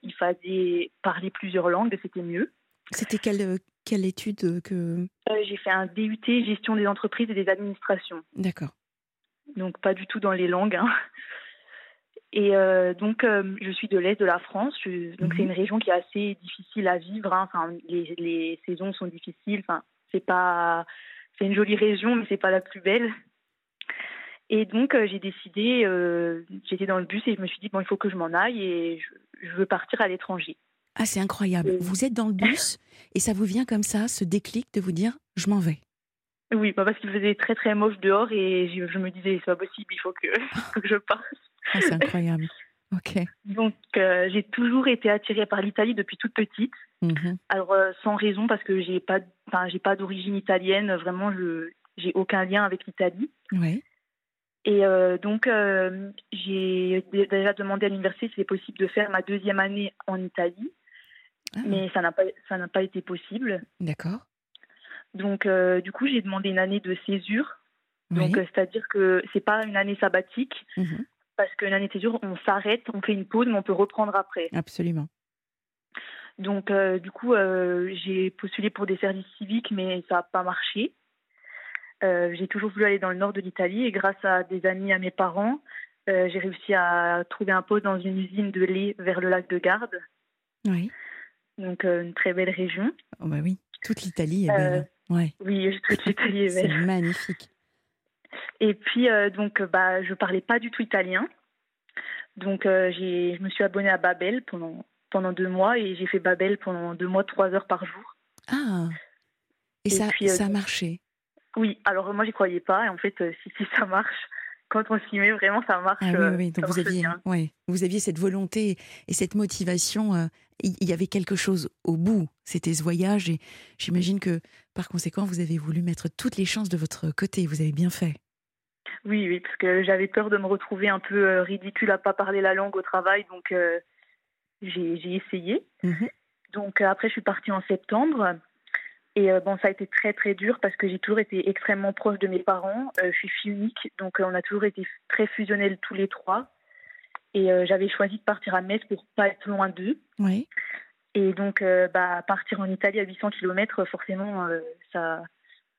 il fallait parler plusieurs langues, c'était mieux. C'était quelle, quelle étude que... J'ai fait un DUT gestion des entreprises et des administrations, D'accord. donc pas du tout dans les langues. hein. Et euh, donc, euh, je suis de l'est de la France, je- donc Mhm. c'est une région qui est assez difficile à vivre. hein. Enfin, les, les saisons sont difficiles. Enfin, c'est pas, c'est une jolie région, mais c'est pas la plus belle. Et donc, euh, j'ai décidé, euh, j'étais dans le bus et je me suis dit bon, il faut que je m'en aille et je, je veux partir à l'étranger. Ah, c'est incroyable. Vous êtes dans le bus et ça vous vient comme ça, ce déclic de vous dire je m'en vais. Oui, bah parce qu'il faisait très très moche dehors et je, je me disais c'est pas possible, il faut que, il faut que je parte. Ah, c'est incroyable. Donc, euh, j'ai toujours été attirée par l'Italie depuis toute petite. Mhm. Alors, euh, sans raison, parce que j'ai pas, j'ai pas d'origine italienne. Vraiment, je, j'ai aucun lien avec l'Italie. Ouais. Et euh, donc, j'ai dé- déjà demandé à l'université si c'est possible de faire ma deuxième année en Italie, Ah, mais ça n'a pas, ça n'a pas été possible. D'accord. Donc, du coup, j'ai demandé une année de césure. Donc, Oui. c'est-à-dire que c'est pas une année sabbatique, Mhm. Parce qu'une césure, on s'arrête, on fait une pause, mais on peut reprendre après. Absolument. Donc, euh, du coup, euh, j'ai postulé pour des services civiques, mais ça n'a pas marché. Euh, j'ai toujours voulu aller dans le nord de l'Italie et grâce à des amis à mes parents, j'ai réussi à trouver un poste dans une usine de lait vers le lac de Garde, Oui. donc une très belle région. Oh, bah oui. Toute l'Italie est belle. Ouais. Oui, toute l'Italie est C'est belle. magnifique. Et puis, euh, donc, bah, je parlais pas du tout italien. Donc, euh, j'ai, je me suis abonnée à Babel pendant, pendant deux mois et j'ai fait Babel pendant deux mois, trois heures par jour. Ah. Et, Et ça, puis, euh, ça a marché. Oui, alors moi, j'y croyais pas. Et en fait, si, si ça marche, quand on s'y met, vraiment, ça marche. Ah oui, oui, Donc vous aviez, ouais, vous aviez cette volonté et cette motivation. euh, il y avait quelque chose au bout. C'était ce voyage et j'imagine que par conséquent, vous avez voulu mettre toutes les chances de votre côté. Vous avez bien fait. Oui, oui, parce que j'avais peur de me retrouver un peu euh, ridicule à pas parler la langue au travail. Donc, euh, j'ai, essayé. Mhm. Donc, euh, après, je suis partie en septembre. Et euh, bon, ça a été très très dur parce que j'ai toujours été extrêmement proche de mes parents. Euh, je suis fille unique, donc on a toujours été très fusionnels tous les trois. Et j'avais choisi de partir à Metz pour pas être loin d'eux. Oui. Et donc, bah, partir en Italie à 800 km, forcément, ça,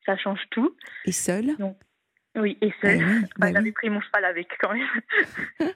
ça change tout. Et seul Oui, et Bah seul. oui, bah J'avais oui. pris mon cheval avec quand même.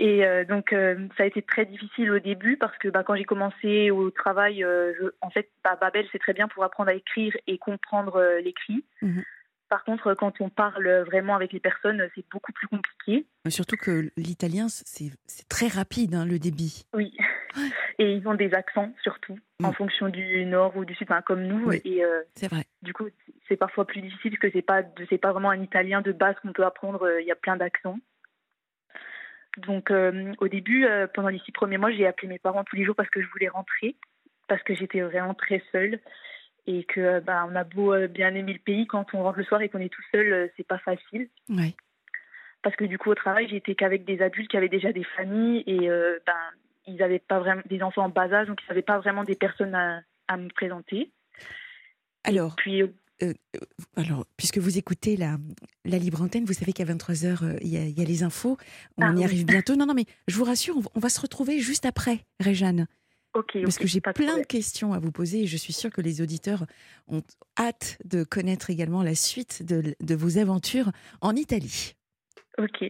Et euh, donc, euh, ça a été très difficile au début parce que bah, quand j'ai commencé au travail, euh, je- en fait, bah, Babel, c'est très bien pour apprendre à écrire et comprendre l'écrit. Mhm. Par contre, quand on parle vraiment avec les personnes, c'est beaucoup plus compliqué. Surtout que l'italien, c'est très rapide, hein, le débit. Oui. Ouais. Et ils ont des accents, surtout, en Mm. fonction du nord ou du sud, enfin, comme nous. Oui. Et euh, C'est vrai. du coup, c'est parfois plus difficile parce que c'est pas, c'est pas vraiment un italien de base qu'on peut apprendre. euh, Il y a plein d'accents. Donc, euh, au début, euh, pendant les six premiers mois, j'ai appelé mes parents tous les jours parce que je voulais rentrer, parce que j'étais vraiment très seule et que, euh, bah, on a beau euh, bien aimer le pays, quand on rentre le soir et qu'on est tout seul, euh, c'est pas facile. Ouais. Parce que du coup, au travail, j'étais qu'avec des adultes qui avaient déjà des familles et euh, ben, ils n'avaient pas vraiment des enfants en bas âge, donc ils n'avaient pas vraiment des personnes à, à me présenter. Alors, Puis, euh, alors, puisque vous écoutez la, la libre antenne, vous savez qu'à 23h, il y, a- il y a les infos. On Ah y oui. arrive bientôt. Non, non, mais je vous rassure, on va, on va se retrouver juste après, Réjeanne. Parce que j'ai plein de questions à vous poser et je suis sûre que les auditeurs ont hâte de connaître également la suite de, de vos aventures en Italie. Ok,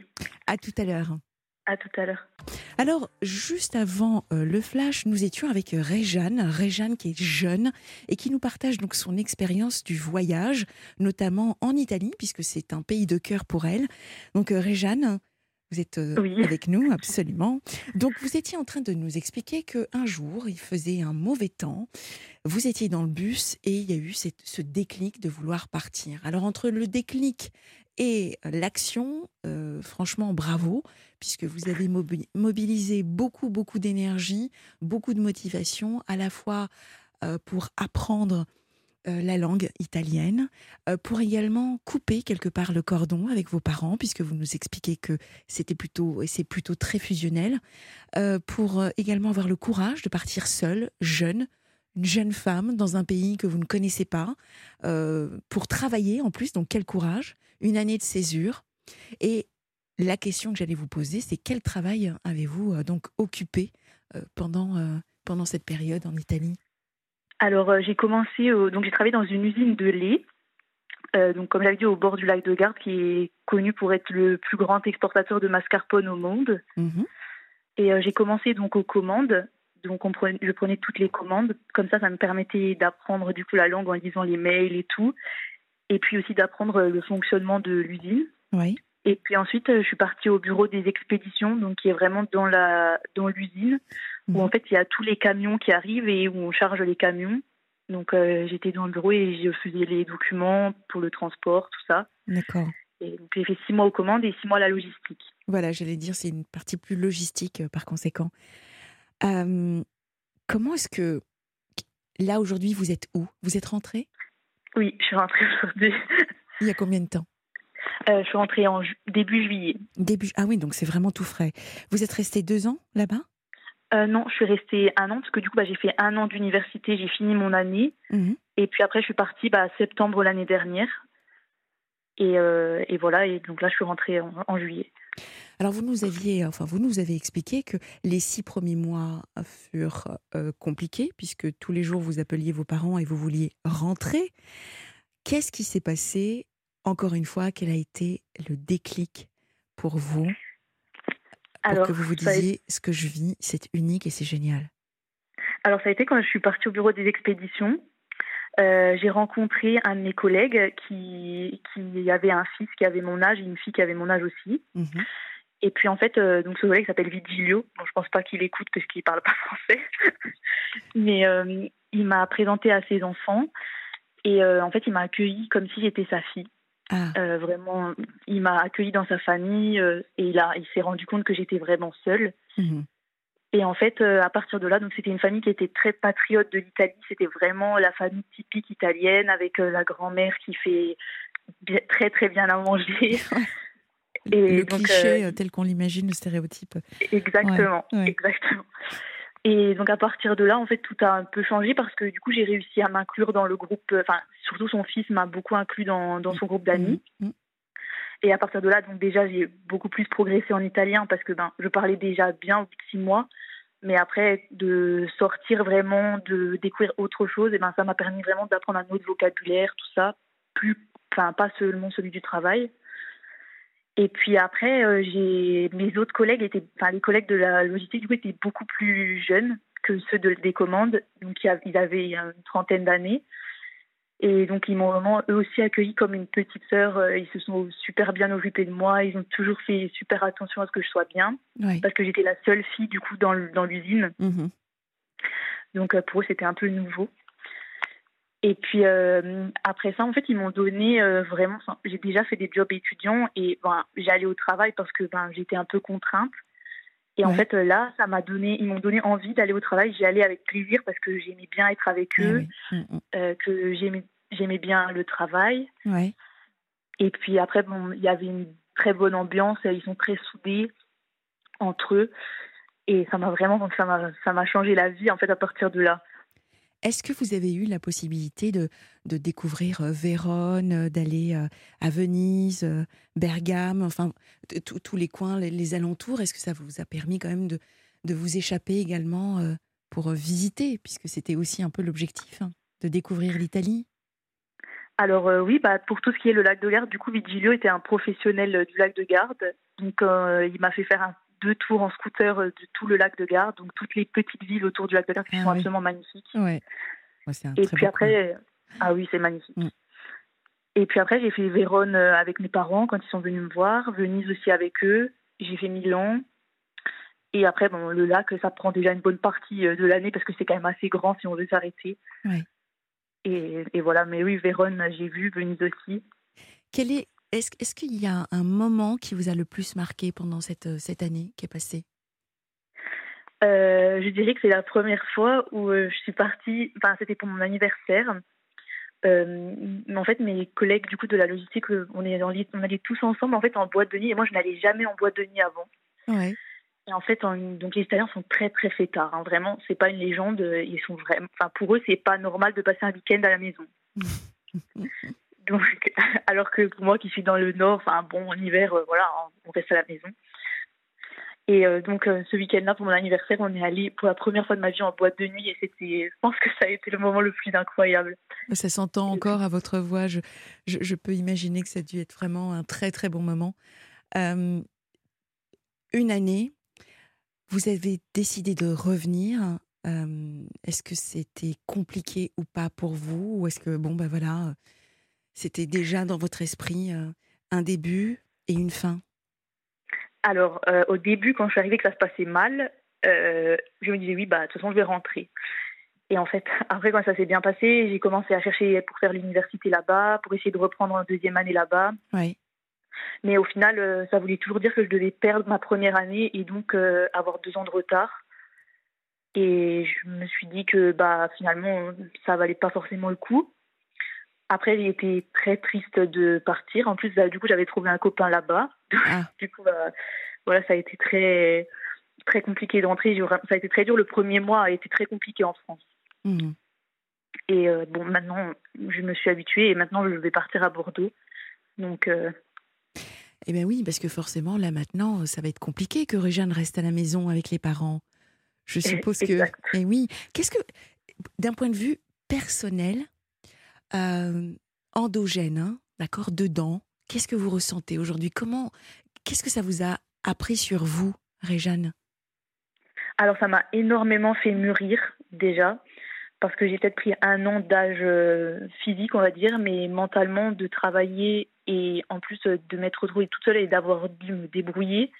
À tout à l'heure. à tout à l'heure. Alors, juste avant euh, le flash, nous étions avec euh, Réjeanne, Réjeanne qui est jeune et qui nous partage donc son expérience du voyage, notamment en Italie, puisque c'est un pays de cœur pour elle. Donc, euh, Réjeanne, vous êtes euh, Oui. avec nous, absolument. Donc, vous étiez en train de nous expliquer qu'un jour, il faisait un mauvais temps, vous étiez dans le bus et il y a eu cette- ce déclic de vouloir partir. Alors, entre le déclic Et l'action, franchement, bravo, puisque vous avez mobilisé beaucoup, beaucoup d'énergie, beaucoup de motivation, à la fois pour apprendre euh, la langue italienne, euh, pour également couper quelque part le cordon avec vos parents, puisque vous nous expliquez que c'était plutôt, et c'est plutôt très fusionnel, euh, pour également avoir le courage de partir seule, jeune, une jeune femme dans un pays que vous ne connaissez pas, pour travailler en plus, donc quel courage, une année de césure. Et la question que j'allais vous poser, c'est quel travail avez-vous donc occupé pendant, pendant cette période en Italie? Alors, euh, j'ai commencé, donc j'ai travaillé dans une usine de lait. Euh, donc, comme j'avais dit, au bord du lac de Garde, qui est connu pour être le plus grand exportateur de mascarpone au monde. Mhm. Et euh, j'ai commencé donc aux commandes. Donc, on prenait, je prenais toutes les commandes. Comme ça, ça me permettait d'apprendre du coup la langue en lisant les mails et tout. Et puis aussi d'apprendre le fonctionnement de l'usine. Oui. Et puis ensuite, je suis partie au bureau des expéditions, donc qui est vraiment dans la dans l'usine, où mhm. en fait il y a tous les camions qui arrivent et où on charge les camions. Donc euh, j'étais dans le bureau et je faisais les documents pour le transport, tout ça. D'accord. Et donc j'ai fait six mois aux commandes et six mois à la logistique. Voilà, j'allais dire c'est une partie plus logistique euh, par conséquent. Euh, comment est-ce que là aujourd'hui vous êtes où? Vous êtes rentrée? Oui, je suis rentrée aujourd'hui. Il y a combien de temps? Je suis rentrée en début juillet. Début ah oui donc c'est vraiment tout frais. Vous êtes restée deux ans là-bas? Euh, non, je suis restée un an parce que du coup, bah, j'ai fait un an d'université, j'ai fini mon année. Mhm. Et puis après, je suis partie bah, septembre l'année dernière. Euh, et, voilà, et donc là, je suis rentrée en, juillet. Alors, vous nous aviez, enfin, vous nous avez expliqué que les six premiers mois furent euh, compliqués puisque tous les jours vous appeliez vos parents et vous vouliez rentrer. Qu'est-ce qui s'est passé Encore une fois, quel a été le déclic pour vous? Pour que vous vous disiez ce que je vis, c'est unique et c'est génial Alors ça a été quand je suis partie au bureau des expéditions. Euh, j'ai rencontré un de mes collègues qui, qui avait un fils qui avait mon âge et une fille qui avait mon âge aussi. Mhm. Et puis en fait, euh, donc ce collègue s'appelle Vigilio. Bon, je pense pas qu'il écoute parce qu'il parle pas français, mais euh, il m'a présenté à ses enfants et en fait il m'a accueilli comme si j'étais sa fille. Ah. Euh, vraiment, il m'a accueilli dans sa famille euh, et il, a, il s'est rendu compte que j'étais vraiment seule. Mhm. Et en fait, euh, à partir de là, donc c'était une famille qui était très patriote de l'Italie. C'était vraiment la famille typique italienne avec la grand-mère qui fait très très bien à manger. et le cliché tel qu'on l'imagine, le stéréotype. Exactement, exactement. Et donc à partir de là, en fait, tout a un peu changé parce que du coup, j'ai réussi à m'inclure dans le groupe. Enfin, surtout son fils m'a beaucoup inclus dans, dans son groupe d'amis. Mm, mm. Et à partir de là, donc déjà, j'ai beaucoup plus progressé en italien parce que ben, je parlais déjà bien au bout de six mois. Mais après, de sortir vraiment, de découvrir autre chose, et ben ça m'a permis vraiment d'apprendre un autre vocabulaire, tout ça, plus, enfin pas seulement celui du travail. Et puis après, euh, j'ai mes autres collègues étaient, enfin les collègues de la logistique du coup étaient beaucoup plus jeunes que ceux de, des commandes, donc ils avaient une trentaine d'années. Et donc ils m'ont vraiment eux aussi accueilli comme une petite sœur. Euh, ils se sont super bien occupés de moi. Ils ont toujours fait super attention à ce que je sois bien, parce que j'étais la seule fille du coup dans, l'usine. Mm-hmm. Donc euh, pour eux c'était un peu nouveau. Et puis euh, après ça, en fait, ils m'ont donné euh, vraiment. J'ai déjà fait des jobs étudiants et ben, j'allais au travail parce que ben, j'étais un peu contrainte. Et en fait, là, ça m'a donné, ils m'ont donné envie d'aller au travail. J'y allais avec plaisir parce que j'aimais bien être avec eh eux, mm, mm. Euh, que j'aimais, j'aimais bien le travail. Et puis après, bon, il y avait une très bonne ambiance. Ils sont très soudés entre eux. Et ça m'a vraiment, m'a, ça m'a changé la vie en fait à partir de là. Est-ce que vous avez eu la possibilité de, de découvrir euh, Vérone, euh, d'aller euh, à Venise, Bergame, enfin tous les coins, les, alentours? Est-ce que ça vous a permis quand même de, de vous échapper également pour visiter, puisque c'était aussi un peu l'objectif, hein, de découvrir l'Italie? Alors oui, bah, pour tout ce qui est le lac de Garde, du coup Vigilio était un professionnel du lac de Garde, donc il m'a fait faire un deux tours en scooter euh, de tout le lac de Garde, donc toutes les petites villes autour du lac de Garde qui ah sont absolument magnifiques. Ouais. et puis après, ah oui, c'est magnifique. Mm. Et puis après, j'ai fait Vérone euh, avec mes parents quand ils sont venus me voir, Venise aussi avec eux. J'ai fait Milan. Et après, bon, le lac, ça prend déjà une bonne partie euh, de l'année parce que c'est quand même assez grand si on veut s'arrêter. Et, voilà, mais oui, Vérone, j'ai vu, Venise aussi. Quel est Est-ce est qu'il y a un moment qui vous a le plus marqué pendant cette, cette année qui est passée? Je dirais que c'est la première fois où je suis partie, enfin c'était pour mon anniversaire. Euh, en fait, mes collègues du coup de la logistique, on, est on allait tous ensemble en fait en boîte de nuit et moi je n'allais jamais en boîte de nuit avant. Ouais. Et en fait, donc les Italiens sont très très fêtards. Hein. Vraiment, c'est pas une légende. Ils sont vraiment. Enfin, pour eux, c'est pas normal de passer un week-end à la maison. donc, alors que pour moi qui suis dans le nord, enfin bon, en hiver, euh, voilà, on reste à la maison. Et euh, donc euh, ce week-end-là, pour mon anniversaire, on est allé pour la première fois de ma vie en boîte de nuit et c'était, je pense que ça a été le moment le plus incroyable. Ça s'entend encore à votre voix. Je, je, peux imaginer que ça a dû être vraiment un très très bon moment. une année, vous avez décidé de revenir. est-ce que c'était compliqué ou pas pour vous? Ou est-ce que, bon, ben voilà, c'était déjà dans votre esprit un début et une fin? Alors, euh, au début, quand je suis arrivée que ça se passait mal, euh, je me disais oui, bah de toute façon, je vais rentrer. Et en fait, après, quand ça s'est bien passé, j'ai commencé à chercher pour faire l'université là-bas, pour essayer de reprendre une deuxième année là-bas. Oui. Mais au final, euh, ça voulait toujours dire que je devais perdre ma première année et donc avoir deux ans de retard. Et je me suis dit que bah finalement, ça valait pas forcément le coup. Après, j'ai été très triste de partir. En plus, bah, du coup, j'avais trouvé un copain là-bas. Ah. du coup, bah, voilà, ça a été très, très compliqué d'entrer. Ça a été très dur. Le premier mois a été très compliqué en France. Mmh. Et euh, bon, maintenant, je me suis habituée et maintenant, je vais partir à Bordeaux. Donc. Euh, eh bien oui, parce que forcément, là maintenant, ça va être compliqué que Réjeanne reste à la maison avec les parents. Je suppose que. Eh oui. Qu'est-ce que, d'un point de vue personnel, euh, endogène, hein, d'accord, dedans. Qu'est-ce que vous ressentez aujourd'hui? Comment, qu'est-ce que ça vous a appris sur vous, Réjeanne Alors, ça m'a énormément fait mûrir déjà, parce que j'ai peut-être pris un an d'âge euh, physique, on va dire, mais mentalement, de travailler et en plus de m'être retrouvée toute seule et d'avoir dû me débrouiller.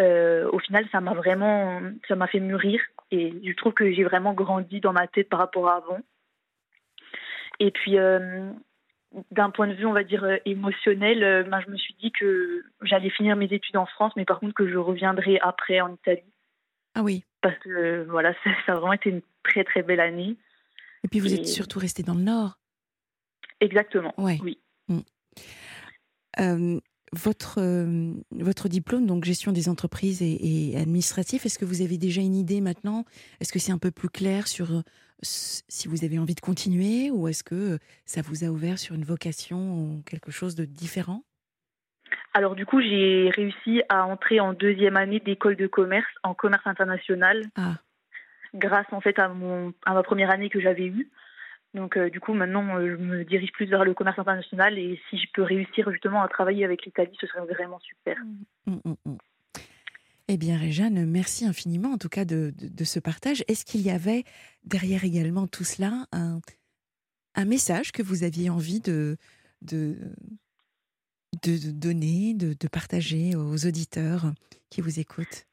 Euh, au final, ça m'a vraiment, ça fait mûrir et je trouve que j'ai vraiment grandi dans ma tête par rapport à avant. Et puis, euh, d'un point de vue, on va dire, euh, émotionnel, euh, ben, je me suis dit que j'allais finir mes études en France, mais par contre que je reviendrai après en Italie. Ah oui. Parce que voilà, ça, a vraiment été une très très belle année. Et puis vous êtes surtout resté dans le Nord. Exactement. Oui. Mm. Votre, votre diplôme, donc gestion des entreprises et, et administratif, est-ce que vous avez déjà une idée maintenant? Est-ce que c'est un peu plus clair sur si vous avez envie de continuer ou est-ce que ça vous a ouvert sur une vocation ou quelque chose de différent? Alors du coup, j'ai réussi à entrer en deuxième année d'école de commerce en commerce international, ah. grâce en fait à mon à ma première année que j'avais eue. Donc du coup, maintenant, je me dirige plus vers le commerce international et si je peux réussir justement à travailler avec l'Italie, ce serait vraiment super. Mmh, mmh, mmh, eh bien, Réjeanne, merci infiniment en tout cas de, ce partage. Est-ce qu'il y avait derrière également tout cela un, un message que vous aviez envie de, de, de, donner, de, partager aux auditeurs qui vous écoutent?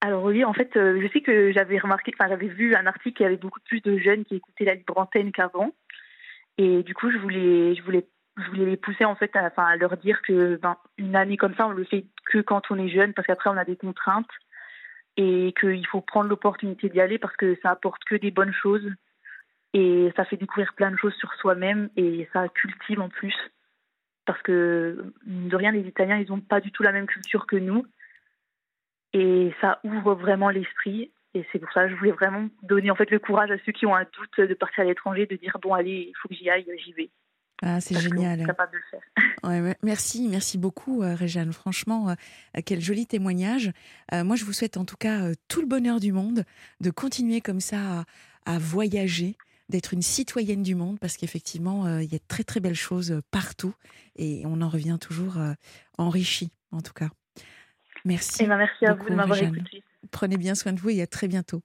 Alors oui, en fait, euh, je sais que j'avais remarqué, enfin j'avais vu un article qui avait beaucoup plus de jeunes qui écoutaient la libre qu'avant, et du coup je voulais, je voulais je voulais les pousser en fait à, à leur dire que ben, une année comme ça, on le fait que quand on est jeune, parce qu'après on a des contraintes et qu'il faut prendre l'opportunité d'y aller parce que ça apporte que des bonnes choses. Et ça fait découvrir plein de choses sur soi-même et ça cultive en plus. Parce que de rien les Italiens ils n'ont pas du tout la même culture que nous et ça ouvre vraiment l'esprit et c'est pour ça que je voulais vraiment donner en fait le courage à ceux qui ont un doute de partir à l'étranger de dire bon allez il faut que j'y aille j'y vais ah, c'est génial. Capable de le faire. Ouais, merci, merci beaucoup, euh, Réjeanne. Franchement, euh, quel joli témoignage. Euh, moi, je vous souhaite en tout cas tout le bonheur du monde, de continuer comme ça à, voyager, d'être une citoyenne du monde, parce qu'effectivement, il y a de très très belles choses partout, et on en revient toujours enrichi, en tout cas. Merci. Et eh ben, merci à vous de m'avoir écouté. Prenez bien soin de vous et à très bientôt.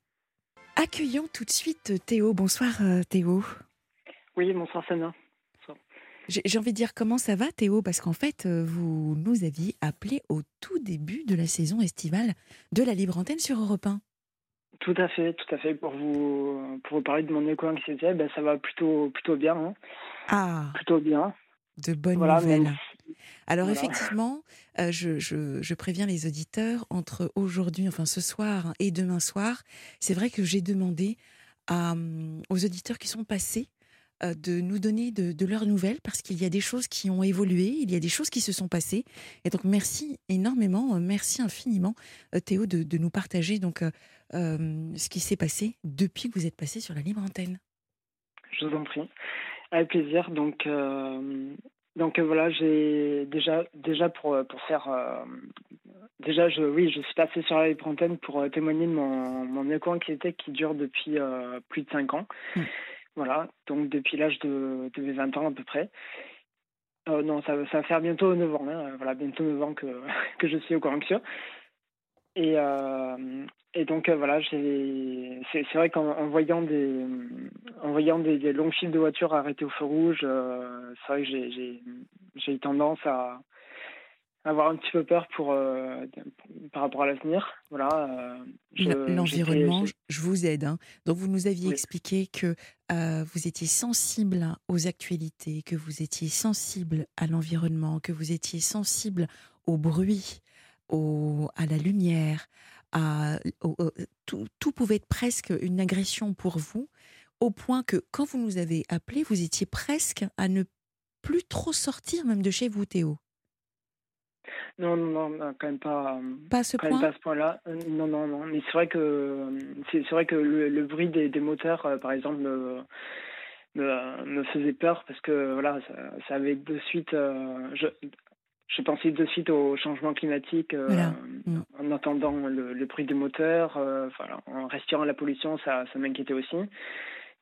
Accueillons tout de suite Théo. Bonsoir Théo. Oui, bonsoir Sana. J'ai envie de dire comment ça va Théo? Parce qu'en fait, euh, vous nous aviez appelé au tout début de la saison estivale de la Libre Antenne sur Europe 1. Tout à fait, tout à fait. Pour vous, pour vous parler de mon éco-anxiété, ben, ça va plutôt, plutôt bien. Hein. Ah Plutôt bien. De bonnes nouvelles. Alors effectivement, je, je, préviens les auditeurs, entre aujourd'hui, enfin ce soir et demain soir, c'est vrai que j'ai demandé à, aux auditeurs qui sont passés euh, de nous donner de, leurs nouvelles parce qu'il y a des choses qui ont évolué, il y a des choses qui se sont passées. Et donc merci énormément, euh, merci infiniment euh, Théo de, nous partager donc ce qui s'est passé depuis que vous êtes passé sur la libre antenne. Je vous en prie, avec plaisir. Donc donc voilà, j'ai déjà déjà pour pour faire déjà je oui je suis passé sur la libre antenne pour témoigner de mon mon éco-anxiété qui dure depuis plus de cinq ans. Mmh. Voilà, donc depuis l'âge de, de, mes 20 ans à peu près. Euh, non, ça, ça, va faire bientôt 9 ans, hein, voilà, bientôt 9 ans que, que je suis au anxieux. Et, euh, et donc euh, voilà, c'est vrai qu'en voyant des en voyant des, des, longs fils de voitures arrêtés au feu rouge, c'est vrai que j'ai eu tendance à, avoir un petit peu peur pour, euh, par rapport à l'avenir. Voilà. Euh, l'environnement, je vous aide. Hein. Donc vous nous aviez expliqué que euh, vous étiez sensible aux actualités, que vous étiez sensible à l'environnement, que vous étiez sensible au bruit, au, à la lumière, à, tout, tout pouvait être presque une agression pour vous, au point que quand vous nous avez appelé, vous étiez presque à ne plus trop sortir même de chez vous, Théo. Non, non, non, quand même pas. Pas à ce point. pas à ce point-là. Euh, non, non, non. Mais c'est vrai que c'est vrai que le, bruit des, des moteurs, euh, par exemple, me, me, faisait peur parce que voilà, ça, avait de suite. Euh, je, je pensais de suite au changement climatique mm. en entendant le, le, bruit des moteurs, voilà, en respirant la pollution, ça, ça m'inquiétait aussi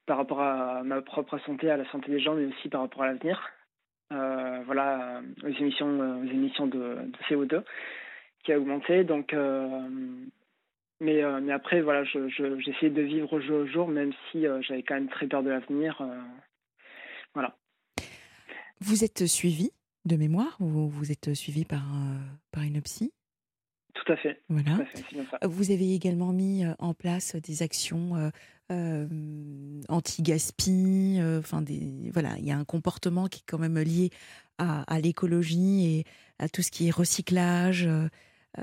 par rapport à ma propre santé, à la santé des gens, mais aussi par rapport à l'avenir. Euh, voilà, aux émissions, euh, aux émissions de, CO2 qui a augmenté. Donc, euh, mais, mais après, voilà, j'essayais de vivre au jour au jour, même si j'avais quand même très peur de l'avenir. voilà. Vous êtes suivi de mémoire ou vous êtes suivi par, par une psy? Tout à fait. Voilà. Vous avez également mis en place des actions euh, anti-gaspi. Euh, enfin, des voilà, il y a un comportement qui est quand même lié à, l'écologie et à tout ce qui est recyclage. Euh,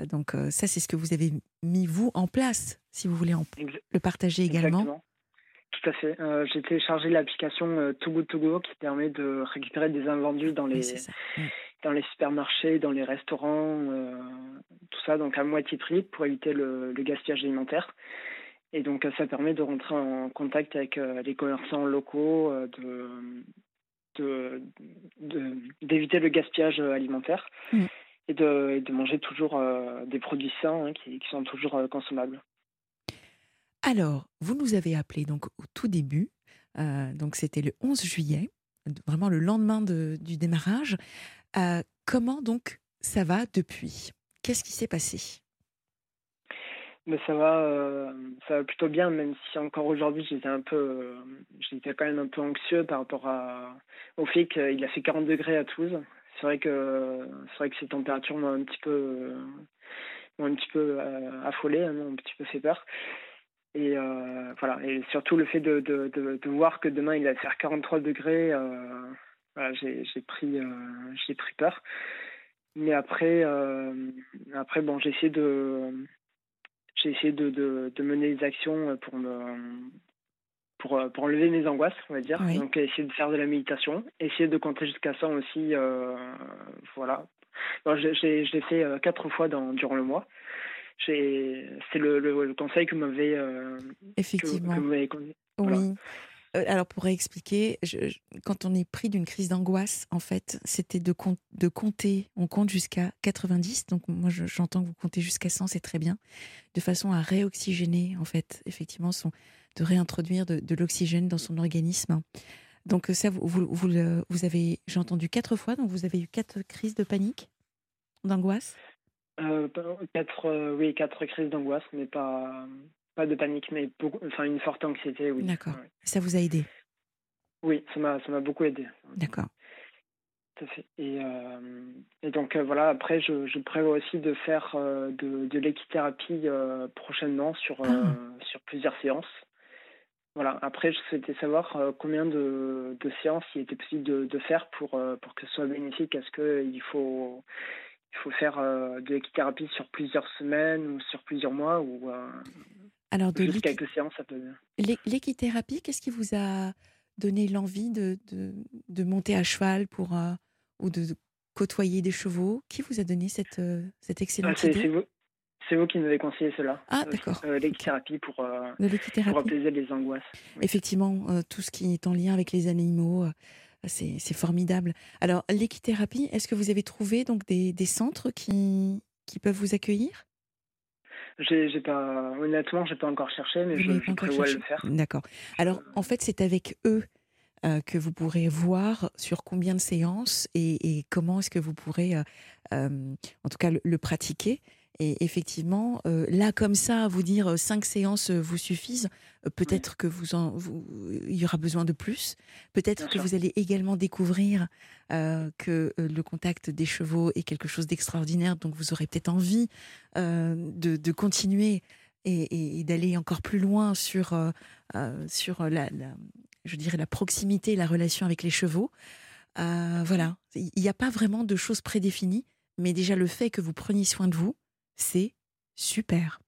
donc ça, c'est ce que vous avez mis vous en place, si vous voulez en, le partager également. Exactement. Tout à fait. J'ai téléchargé l'application Too Good To Go qui permet de récupérer des invendus dans les dans les supermarchés, dans les restaurants, tout ça, donc à moitié prix pour éviter le gaspillage alimentaire. Et donc, ça permet de rentrer en contact avec euh, les commerçants locaux, euh, de, d'éviter le gaspillage alimentaire mm. et, de, de, manger toujours euh, des produits sains hein, qui, sont toujours consommables. Alors, vous nous avez appelé donc au tout début, donc c'était le 11 juillet, vraiment le lendemain du démarrage. comment donc ça va depuis? Qu'est-ce qui s'est passé? Mais ça va, euh, ça va plutôt bien, même si encore aujourd'hui j'étais un peu, euh, j'étais quand même un peu anxieux par rapport au fait qu'il a fait 40 degrés à Toulouse. C'est vrai que c'est vrai que ces températures m'ont un petit peu, un petit peu euh, affolé, hein, un petit peu fait peur. Et voilà, et surtout le fait de, de, de, voir que demain il va faire 43 degrés, voilà, j'ai pris, j'ai pris peur. Mais après, après bon, j'ai essayé de j'ai essayé de, de, mener des actions pour me pour, pour enlever mes angoisses, on va dire. Donc essayer de faire de la méditation, essayer de compter jusqu'à 100 aussi, euh, voilà. J'ai fait euh, quatre fois dans, durant le mois. C'est le, le, conseil que m'avait euh, effectivement. oui. Euh, alors, pour expliquer, quand on est pris d'une crise d'angoisse, en fait, c'était de, de compter, on compte jusqu'à 90, donc moi j'entends que vous comptez jusqu'à 100, c'est très bien, de façon à réoxygéner, en fait, effectivement, son, de réintroduire de, l'oxygène dans son organisme. Donc ça, vous, vous, vous, avez, j'ai entendu quatre fois, donc vous avez eu quatre crises de panique, d'angoisse? Quatre, euh, Oui, quatre crises d'angoisse, mais pas, pas de panique, mais beaucoup, enfin une forte anxiété, oui. D'accord. Ça vous a aidé? Oui, ça m'a, ça m'a beaucoup aidé. D'accord. Et, euh, et donc euh, voilà, après, je, je, prévois aussi de faire euh, de, de l'équithérapie prochainement sur, ah. sur plusieurs séances. Voilà. Après, je souhaitais savoir combien de, de, séances il était possible de, de faire pour, pour que ce soit bénéfique. Est-ce qu'il faut, il faut faire de l'équithérapie sur plusieurs semaines ou sur plusieurs mois ou Alors, de juste quelques séances, ça peut. L'équithérapie, qu'est-ce qui vous a donné l'envie de, de, de, monter à cheval pour, ou de, côtoyer des chevaux? Qui vous a donné cette, cette excellente idée? c'est vous qui nous avez conseillé cela. Ah, euh, d'accord. Euh, l'équithérapie pour, euh, pour apaiser les angoisses. Effectivement, tout ce qui est en lien avec les animaux, c'est formidable. Alors, l'équithérapie, est-ce que vous avez trouvé donc des, des centres qui, qui peuvent vous accueillir? J'ai pas, honnêtement, j'ai pas encore cherché, mais je, je prévois le faire. D'accord. Alors, en fait, c'est avec eux que vous pourrez voir sur combien de séances et, et comment est-ce que vous pourrez, en tout cas, le pratiquer. Et effectivement, euh, là, comme ça, vous dire euh, cinq séances euh, vous suffisent, peut-être que vous en, il y aura besoin de plus. Peut-être que vous allez également découvrir que le contact des chevaux est quelque chose d'extraordinaire, donc vous aurez peut-être envie de, de, continuer et, et d'aller encore plus loin sur, sur la, la, je dirais, la proximité, la relation avec les chevaux. voilà, il n'y a pas vraiment de choses prédéfinies, mais déjà le fait que vous preniez soin de vous, c'est super.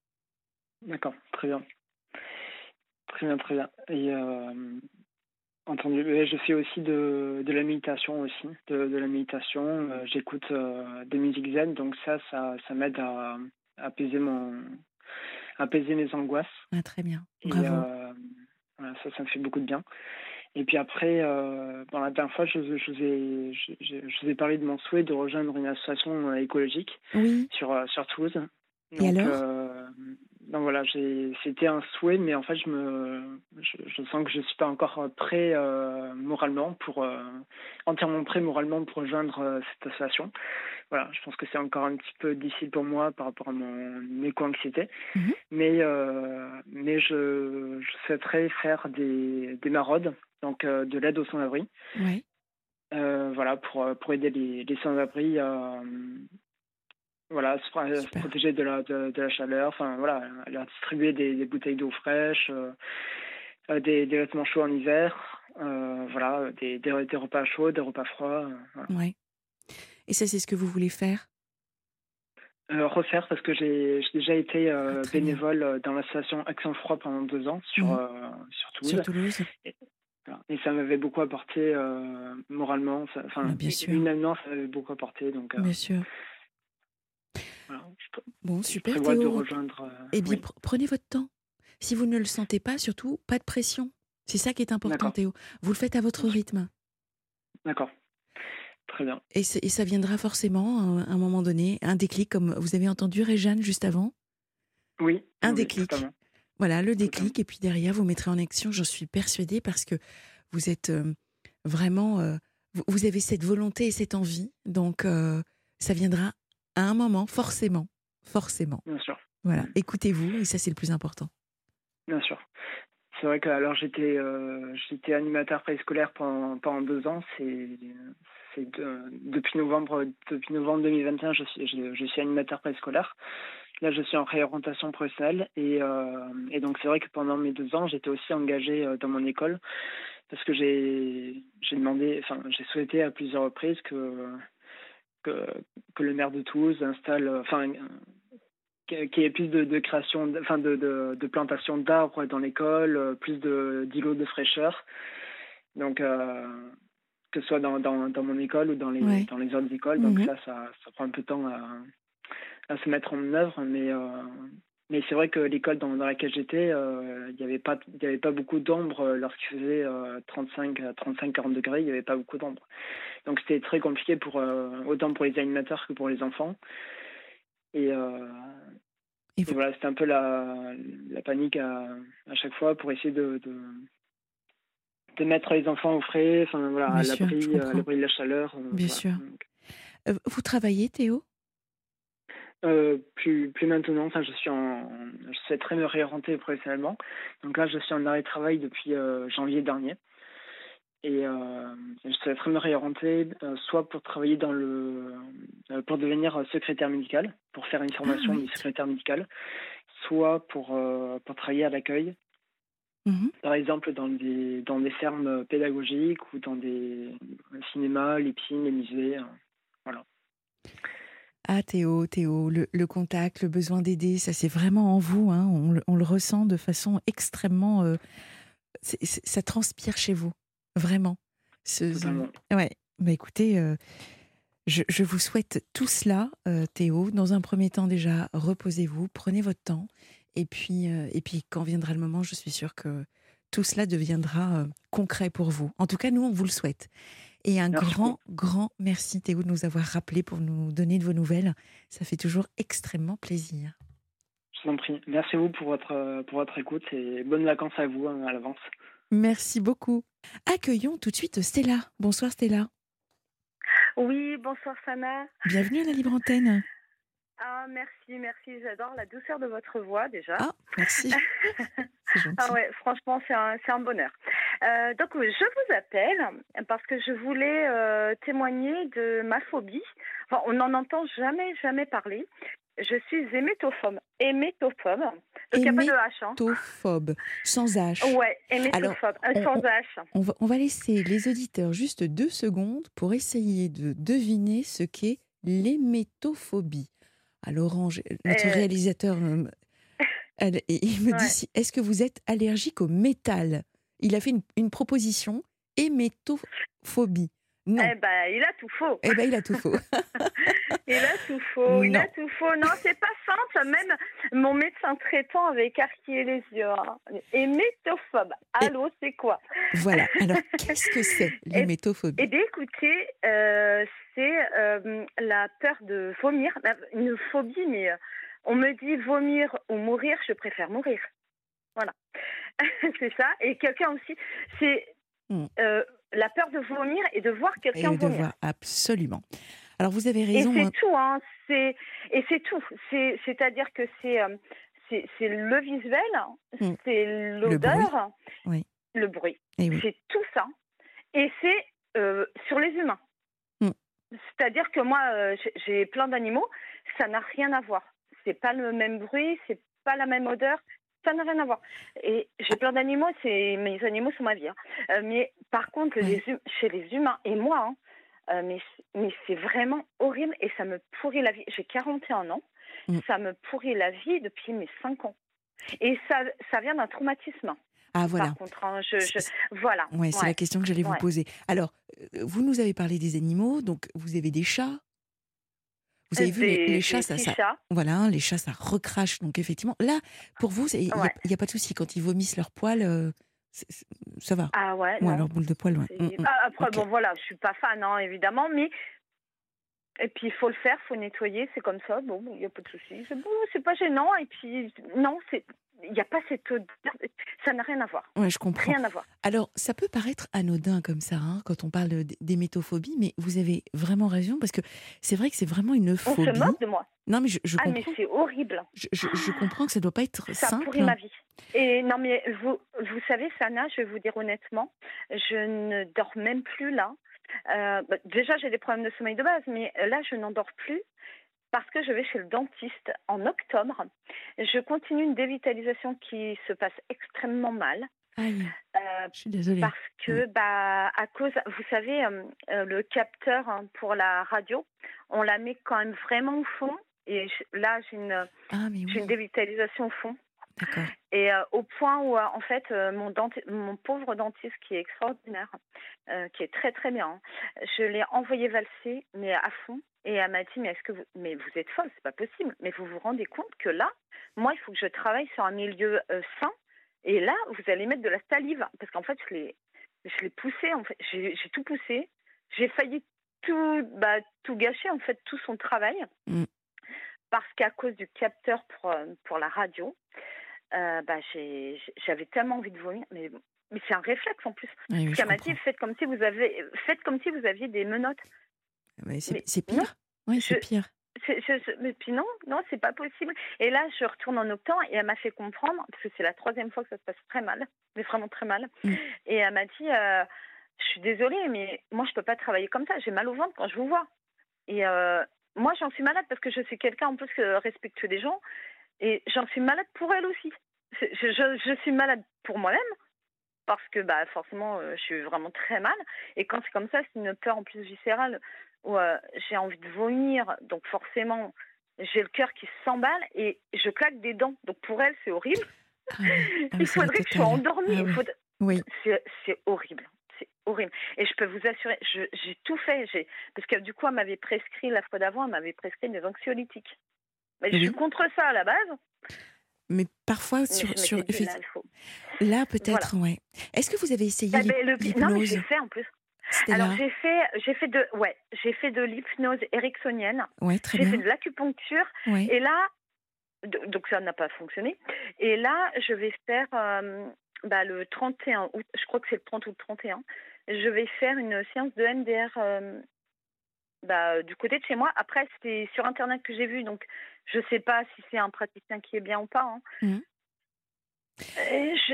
D'accord, très bien. Très bien, très bien. Et euh, entendu, je fais aussi de, de la méditation aussi, de, la méditation. Euh, j'écoute euh, des musiques zen, donc ça, ça, ça m'aide à, apaiser mon, apaiser mes angoisses. Ah, très bien. Bravo. ça, ça me fait beaucoup de bien. Et puis après, euh, la dernière fois, je, je, vous ai, je, je, vous ai parlé de mon souhait de rejoindre une association euh, écologique sur, euh, sur Toulouse. Et alors? Donc voilà, c'était un souhait, mais en fait, je me, je, sens que je suis pas encore prêt euh, moralement pour euh, entièrement prêt moralement pour rejoindre cette association. Voilà, je pense que c'est encore un petit peu difficile pour moi par rapport à mon éco-anxiété, mhm. mais mais je, je souhaiterais faire des, des maraudes donc euh, de l'aide aux sans-abri. Oui. Euh, voilà, pour, euh, pour aider les, les sans-abri à voilà, se, protéger de la, de, la chaleur, enfin voilà, leur distribuer des, des bouteilles d'eau fraîche, des, des, vêtements chauds en hiver, voilà, des, des, repas chauds, des repas froids. Oui. Et ça, c'est ce que vous voulez faire? Refaire parce que j'ai déjà été ah, bénévole dans l'association Action Froid pendant deux ans sur, mmh. sur Toulouse. Sur Toulouse. Et ça m'avait beaucoup apporté euh, moralement, enfin, ah, humainement, ça m'avait beaucoup apporté. Donc, euh, bien sûr. Voilà, bon, super, Théo. De rejoindre, euh, eh bien, prenez votre temps. Si vous ne le sentez pas, surtout, pas de pression. C'est ça qui est important, Théo. Vous le faites à votre rythme. D'accord. Très bien. Et, et, ça viendra forcément à un moment donné, un déclic, comme vous avez entendu Réjeanne juste avant Oui. Un déclic. Voilà, le déclic. Et puis derrière, vous mettrez en action, j'en suis persuadée, parce que vous êtes euh, vraiment. Euh, vous, avez cette volonté et cette envie. Donc, euh, ça viendra à un moment, forcément. Forcément. Bien sûr. Voilà, écoutez-vous, et ça, c'est le plus important. Bien sûr. C'est vrai que alors j'étais j'étais animateur préscolaire pendant, pendant deux ans. C'est c'est depuis novembre depuis novembre 2021 je suis je, je suis animateur préscolaire. Là, je suis en réorientation professionnelle et, euh, et donc c'est vrai que pendant mes deux ans, j'étais aussi engagée euh, dans mon école parce que j'ai j'ai demandé, enfin j'ai souhaité à plusieurs reprises que que, que le maire de Toulouse installe, enfin qu'il y ait plus de, de création, enfin de, de, de plantation d'arbres dans l'école, plus de d'îlots de fraîcheur. Donc euh, que ce soit dans, dans, dans, mon école ou dans les, dans les autres écoles. Donc mhm. ça, ça, ça, prend un peu de temps à, à se mettre en œuvre, mais euh, mais c'est vrai que l'école dans, dans laquelle j'étais, euh, il n'y avait pas y avait pas beaucoup d'ombre euh, lorsqu'il faisait 35 35 40 degrés, il n'y avait pas beaucoup d'ombre. Donc c'était très compliqué pour autant pour les animateurs que pour les enfants. Et, et, voilà, c'était un peu la, la panique à, à chaque fois pour essayer de, de, de mettre les enfants au frais, enfin voilà, à l'abri, de la chaleur. Bien sûr. vous travaillez, Théo? Euh, plus, plus maintenant, enfin, je suis en, je souhaiterais me réorienter professionnellement. Donc là, je suis en arrêt de travail depuis euh, janvier dernier. Et euh, je souhaiterais me réorienter soit pour travailler dans le, pour devenir secrétaire médical, pour faire une formation ah, de secrétaire médical, soit pour, pour travailler à l'accueil. Mhm. Par exemple, dans des, dans des fermes pédagogiques ou dans des cinémas, les piscines, les musées. Voilà. Ah Théo, Théo, le, contact, le besoin d'aider, ça c'est vraiment en vous. Hein. On, le ressent de façon extrêmement... Euh, ça transpire chez vous, vraiment. Ce, ouais, bah écoutez, euh, je, vous souhaite tout cela, euh, Théo. Dans un premier temps déjà, reposez-vous, prenez votre temps. Et puis, et puis quand viendra le moment, je suis sûre que tout cela deviendra concret pour vous. En tout cas, nous, on vous le souhaite. Et un grand, grand merci Théo de nous avoir rappelé pour nous donner de vos nouvelles. Ça fait toujours extrêmement plaisir. Je vous en prie. Merci vous pour votre, pour votre écoute et bonnes vacances à vous hein, à l'avance. Merci beaucoup. Accueillons tout de suite Stella. Bonsoir Stella. Oui, bonsoir Sana. Bienvenue à la Libre Antenne. Ah, merci, merci. J'adore la douceur de votre voix déjà. Ah, merci. ah ouais, franchement, c'est un, un, bonheur. Euh, donc, je vous appelle parce que je voulais euh, témoigner de ma phobie. Enfin, on n'en entend jamais, jamais parler. Je suis hémétophobe. Hémétophobe. Donc, il n'y a pas de H. Hein. Hémétophobe, sans H. Ouais, hémétophobe, euh, sans H. On va, on va laisser les auditeurs juste deux secondes pour essayer de deviner ce qu'est l'hémétophobie. Alors, Orange, notre réalisateur, elle, il me dit est-ce que vous êtes allergique au métal? Il a fait une, proposition hémétophobie. Non. Eh ben, il a tout faux. Eh ben, il a tout faux. il a tout faux. Il a tout faux. Non, c'est pas simple. Même mon médecin traitant avait écarquillé les yeux. Hein. Hémétophobe. Allô, c'est quoi? Voilà. Alors, qu'est-ce que c'est l'hémétophobie? Eh bien, écoutez, euh, c'est euh, la peur de vomir. Une phobie, mais euh, on me dit vomir ou mourir, je préfère mourir. Voilà. c'est ça. Et quelqu'un aussi, c'est hmm. euh, la peur de vomir et de voir quelqu'un vomir. Voir, absolument. Alors vous avez raison. Et c'est tout, hein. C'est et c'est tout. C'est c'est-à-dire que c'est euh, c'est le visuel, hmm. c'est l'odeur, oui. le bruit. C'est tout ça. Et c'est euh, sur les humains. Hmm. C'est-à-dire que moi, j'ai plein d'animaux, ça n'a rien à voir. C'est pas le même bruit, c'est pas la même odeur, ça n'a rien à voir. Et j'ai plein d'animaux, c'est mes animaux sont ma vie. Hein. Euh, mais par contre, les, hum, chez les humains et moi, hein, euh, mais, mais c'est vraiment horrible et ça me pourrit la vie. J'ai 41 ans, mm. ça me pourrit la vie depuis mes 5 ans. Et ça, ça vient d'un traumatisme. Ah voilà. Par contre, hein, je, voilà. Ouais, c'est la question que j'allais vous poser. Alors, euh, vous nous avez parlé des animaux, donc vous avez des chats, vous avez vu, les, chats, ça, voilà, les chats, ça recrache. Donc effectivement, là, pour vous, il n'y a, pas de souci. Quand ils vomissent leur poil, euh, ça va. Ah ouais. Ouais, leur boule de poil. Ouais. Mm, mm. Ah, après, bon, voilà, je suis pas fan, hein, évidemment, mais et puis il faut le faire, il faut nettoyer, c'est comme ça. Bon, il n'y a pas de souci. C'est bon, c'est pas gênant. Et puis non, c'est il n'y a pas cette ça n'a rien à voir. Ouais, je comprends. Rien à voir. Alors, ça peut paraître anodin comme ça hein, quand on parle d'hémétophobie, mais vous avez vraiment raison parce que c'est vrai que c'est vraiment une phobie. On se moque de moi. Non, mais je, je ah, comprends. mais c'est horrible. Je, je, comprends que ça ne doit pas être ça simple. Ça pourrit ma vie. Et non, mais vous, vous savez, Sana, je vais vous dire honnêtement, je ne dors même plus là. Euh, bah, déjà, j'ai des problèmes de sommeil de base, mais là, je n'endors plus parce que je vais chez le dentiste en octobre. Je continue une dévitalisation qui se passe extrêmement mal. Aïe. Euh, je suis désolée. Parce que, bah, à cause, vous savez, euh, euh, le capteur hein, pour la radio, on la met quand même vraiment au fond. Et là, j'ai une, ah, une dévitalisation au fond. Et au point où, en fait, mon, mon pauvre dentiste, qui est extraordinaire, qui est très très bien, hein, je l'ai envoyé valser, mais à fond. Et elle m'a dit, mais est-ce que vous, mais vous êtes folle, c'est pas possible. Mais vous vous rendez compte que là, moi, il faut que je travaille sur un milieu euh, sain. Et là, vous allez mettre de la salive, parce qu'en fait, je l'ai, je l'ai poussé. En fait, j'ai, tout poussé. J'ai failli tout, bah, tout gâcher, en fait, tout son travail, mm. parce qu'à cause du capteur pour, euh, pour la radio, euh, bah, j'avais tellement envie de vomir, mais mais c'est un réflexe en plus. Oui, qu'elle m'a dit faites comme si vous avez faites comme si vous aviez des menottes c'est pire. Oui, c'est pire. mais puis non, non, c'est pas possible. Et là, je retourne en octobre et elle m'a fait comprendre, parce que c'est la troisième fois que ça se passe très mal, mais vraiment très mal. Mm. Et elle m'a dit, euh, je suis désolée, mais moi, je peux pas travailler comme ça. J'ai mal au ventre quand je vous vois. Et euh, moi, j'en suis malade parce que je suis quelqu'un en plus respectueux des gens. Et j'en suis malade pour elle aussi. Je, je, suis malade pour moi-même parce que bah forcément je suis vraiment très mal et quand c'est comme ça c'est une peur en plus viscérale où j'ai envie de vomir donc forcément j'ai le cœur qui s'emballe et je claque des dents donc pour elle c'est horrible ah ah il faudrait que je sois endormie ah oui. c'est horrible c'est horrible. Et je peux vous assurer, j'ai tout fait. Parce que du coup, elle m'avait prescrit, la fois d'avant, elle m'avait prescrit des anxiolytiques. Mais je suis contre ça à la base. Mais parfois, sur. sur là, peut-être, ouais. Est-ce que vous avez essayé ah, l'hypnose Non, mais j'ai fait en plus. Alors j'ai fait j'ai fait de ouais j'ai fait de l'hypnose ericksonienne. Ouais, très bien. J'ai fait de l'acupuncture et là donc ça n'a pas fonctionné et là je vais faire euh, bah, le 31 août, je crois que c'est le 30 août 31, je vais faire une séance de MDR euh, bah, du côté de chez moi. Après, c'est sur Internet que j'ai vu, donc je ne sais pas si c'est un praticien qui est bien ou pas. Hein. Mmh.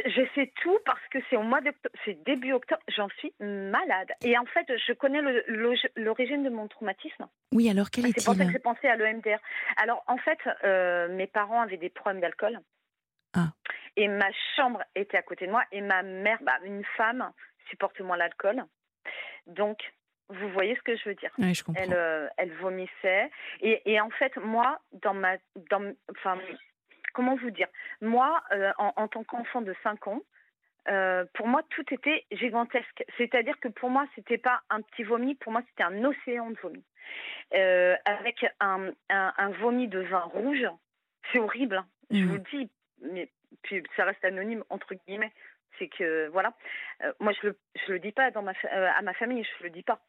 J'ai fait tout parce que c'est au mois d'octobre, c'est début octobre, j'en suis malade. Et en fait, je connais l'origine de mon traumatisme. Oui, alors quel est-il C'est pour ça que j'ai pensé à l'EMDR. Alors en fait, euh, mes parents avaient des problèmes d'alcool. Ah. Et ma chambre était à côté de moi. Et ma mère, bah, une femme, supporte moins l'alcool. Donc, vous voyez ce que je veux dire je elle, euh, elle vomissait. Et, et, en fait, moi, dans ma. Dans, enfin, comment vous dire? Moi, euh, en, tant qu'enfant de 5 ans, euh, pour moi, tout était gigantesque. C'est-à-dire que pour moi, c'était pas un petit vomi, pour moi, c'était un océan de vomi. avec un, un, vomi de vin rouge. C'est horrible. Hein. Je mmh. vous dis, mais puis ça reste anonyme entre guillemets. C'est que voilà, euh, moi je le je le dis pas dans ma euh, à ma famille, je le dis pas.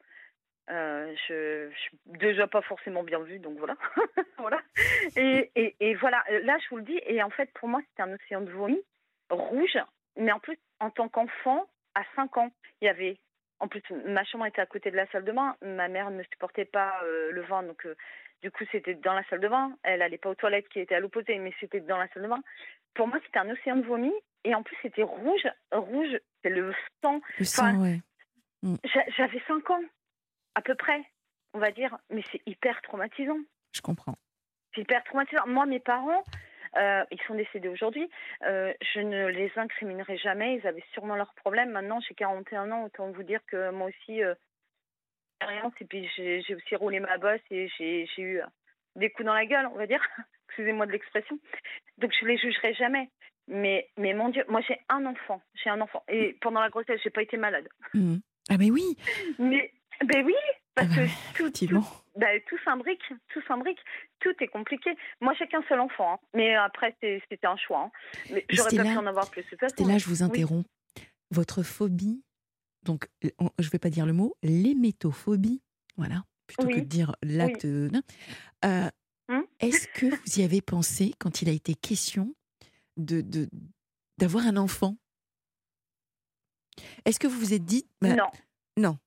Euh, je, je suis déjà pas forcément bien vue, donc voilà, voilà. Et, et, et, voilà, là je vous le dis. Et en fait, pour moi, c'était un océan de vomi rouge, mais en plus, en tant qu'enfant, à 5 ans, il y avait en plus, ma chambre était à côté de la salle de bain. Ma mère ne supportait pas le vin, donc du coup, c'était dans la salle de bain. Elle n'allait pas aux toilettes qui étaient à l'opposé, mais c'était dans la salle de bain pour moi, c'était un océan de vomi. Et en plus, c'était rouge. Rouge, c'est le sang. Le sang, ouais. Mm. J'avais 5 ans, à peu près, on va dire. Mais c'est hyper traumatisant. Je comprends. C'est hyper traumatisant. Moi, mes parents, euh, ils sont décédés aujourd'hui. Euh, je ne les incriminerai jamais. Ils avaient sûrement leurs problèmes. Maintenant, j'ai 41 ans. Autant vous dire que moi aussi, euh, et puis j'ai aussi roulé ma bosse et j'ai eu des coups dans la gueule, on va dire excusez-moi de l'expression. Donc je les jugerai jamais. Mais, mais mon Dieu, moi j'ai un enfant, j'ai un enfant. Et pendant la grossesse, j'ai pas été malade. Mmh. Ah mais oui. Mais ben oui, parce ah bah, que tout, tout, bah, tout s'imbrique, tout s'imbrique, tout est compliqué. Moi j'ai qu'un seul enfant, hein. mais après c'était un choix. Hein. Mais j'aurais pas pu en avoir plus. Et là, je vous interromps. Votre phobie, donc je vais pas dire le mot, l'émétophobie, voilà, plutôt que de dire l'acte. Euh, Mmh. Est-ce que vous y avez pensé quand il a été question de d'avoir un enfant? Est-ce que vous vous êtes dit bah, non non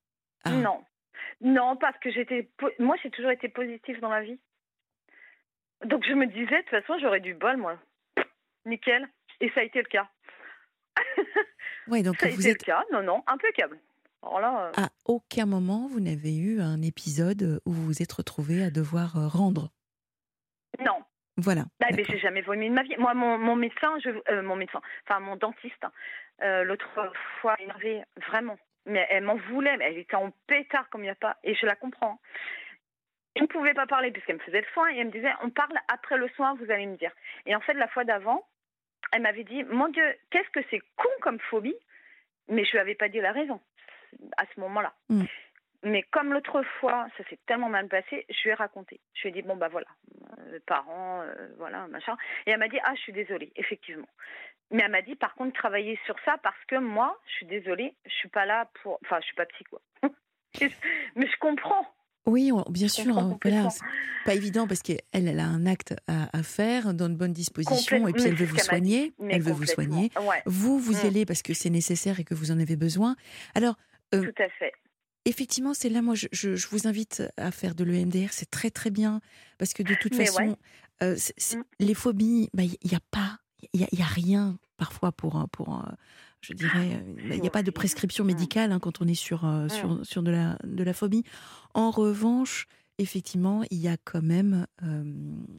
ah. non non parce que j'étais moi j'ai toujours été positive dans la vie donc je me disais de toute façon j'aurais du bol moi nickel et ça a été le cas ouais donc ça a vous été êtes... le cas non non impeccable Alors là, euh à aucun moment vous n'avez eu un épisode où vous vous êtes retrouvé à devoir euh, rendre non. Voilà. Bah, mais j'ai jamais vomi de ma vie. Moi, mon, mon médecin, je, euh, mon médecin, enfin mon dentiste, euh, l'autre fois énervé, vraiment. Mais elle m'en voulait, mais elle était en pétard comme il n'y a pas, et je la comprends. On ne pouvait pas parler puisqu'elle me faisait le soin et elle me disait on parle après le soin, vous allez me dire. Et en fait, la fois d'avant, elle m'avait dit mon Dieu, qu'est-ce que c'est con comme phobie, mais je lui avais pas dit la raison à ce moment-là. Mm. Mais comme l'autre fois, ça s'est tellement mal passé, je lui ai raconté. Je lui ai dit, bon, bah voilà, euh, parents, euh, voilà, machin. Et elle m'a dit, ah, je suis désolée, effectivement. Mais elle m'a dit, par contre, travailler sur ça parce que moi, je suis désolée, je suis pas là pour. Enfin, je suis pas psy, quoi. Mais je comprends. Oui, bien sûr. Hein, voilà, pas évident parce qu'elle elle a un acte à, faire dans de bonnes dispositions et puis elle veut vous soigner. Elle veut vous soigner. Vous, vous y mm. allez parce que c'est nécessaire et que vous en avez besoin. Alors, euh, tout à fait. Effectivement, c'est là, moi, je, je, vous invite à faire de l'EMDR, c'est très très bien, parce que de toute façon, euh, mmh. les phobies, il bah, n'y a pas, il y a, rien parfois pour, pour je dirais, euh, il n'y a pas de prescription mmh. médicale hein, quand on est sur, euh, mmh. sur, sur de, la, de la phobie. En revanche, effectivement, il y a quand même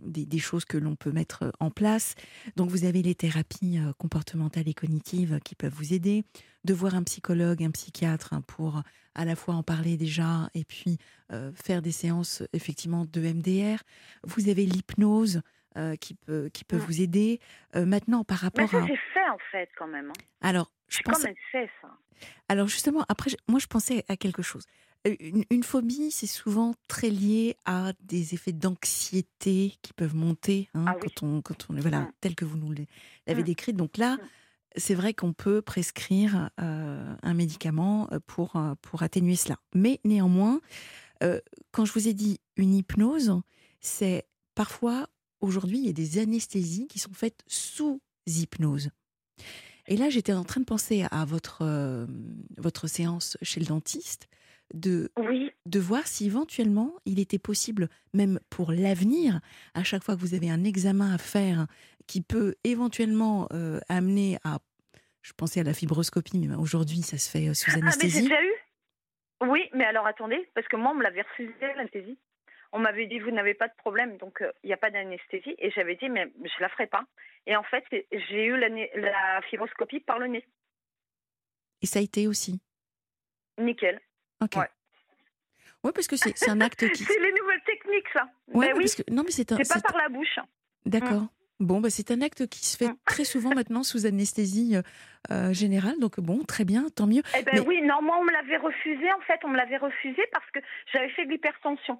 des, choses que l'on peut mettre en place. Donc, vous avez les thérapies comportementales et cognitives qui peuvent vous aider, de voir un psychologue, un psychiatre hein, pour à la fois en parler déjà et puis faire des séances effectivement de MDR. Vous avez l'hypnose. qui peut, qui peut mmh. vous aider. maintenant, par rapport Mais ça, c'est fait en fait quand même. Hein. Alors, je pense. quand même fait ça. Alors justement, après, moi je pensais à quelque chose. Une, phobie, c'est souvent très lié à des effets d'anxiété qui peuvent monter hein, ah quand, on, quand on, voilà, mmh. tel que vous nous l'avez mmh. décrit. Donc là, mmh. c'est vrai qu'on peut prescrire un médicament pour, pour atténuer cela. Mais néanmoins, quand je vous ai dit une hypnose, c'est parfois, aujourd'hui, il y a des anesthésies qui sont faites sous hypnose. Et là, j'étais en train de penser à votre, votre séance chez le dentiste de, de voir si éventuellement il était possible, même pour l'avenir, à chaque fois que vous avez un examen à faire qui peut éventuellement euh, amener à. Je pensais à la fibroscopie, mais aujourd'hui ça se fait euh, sous anesthésie. Ah, mais déjà eu Oui, mais alors attendez, parce que moi on me l'avait refusé l'anesthésie. On m'avait dit vous n'avez pas de problème, donc euh, il n'y a pas d'anesthésie. Et j'avais dit mais je la ferai pas. Et en fait, j'ai eu la, la fibroscopie par le nez. Et ça a été aussi Nickel. Ok. Ouais. parce que c'est un acte qui. c'est les nouvelles techniques, ça. Ouais, ben oui. parce que... Non, mais c'est un. C'est pas par la bouche. D'accord. Mm. Bon, bah, c'est un acte qui se fait mm. très souvent maintenant sous anesthésie euh, euh, générale. Donc, bon, très bien, tant mieux. Eh ben oui, non, moi, on me l'avait refusé. En fait, on me l'avait refusé parce que j'avais fait de l'hypertension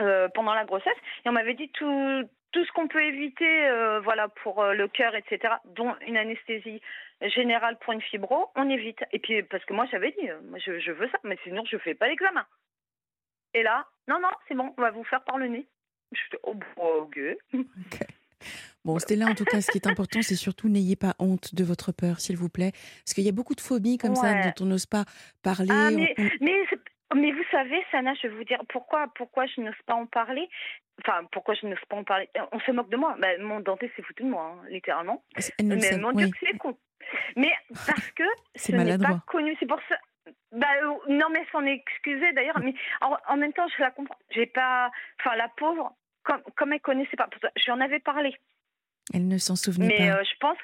euh, pendant la grossesse. Et on m'avait dit tout, tout ce qu'on peut éviter voilà, pour le cœur, etc., dont une anesthésie générale pour une fibro, on évite. Et puis, parce que moi, j'avais dit, moi, je, je, veux ça, mais sinon, je fais pas l'examen. Et là, non, non, c'est bon, on va vous faire par le nez. Je fais, oh, ok. Bon, Stella, en tout cas, ce qui est important, c'est surtout n'ayez pas honte de votre peur, s'il vous plaît. Parce qu'il y a beaucoup de phobies comme ça dont on n'ose pas parler. Ah, mais, mais, vous savez, Sana, je vais vous dire pourquoi, pourquoi je n'ose pas en parler. Enfin, pourquoi je n'ose pas en parler On se moque de moi. Bah, mon dentiste s'est foutu de moi, hein, littéralement. mais mon Dieu, c'est con. Mais parce que ce n'est pas connu. C'est pour ça. Bah, euh, non, mais s'en excuser d'ailleurs. Mais en, même temps, je la comprends. J'ai pas. Enfin, la pauvre, comme, comme elle connaissait pas. J'en avais parlé. Elle ne s'en souvenait mais, pas. Mais euh, je pense.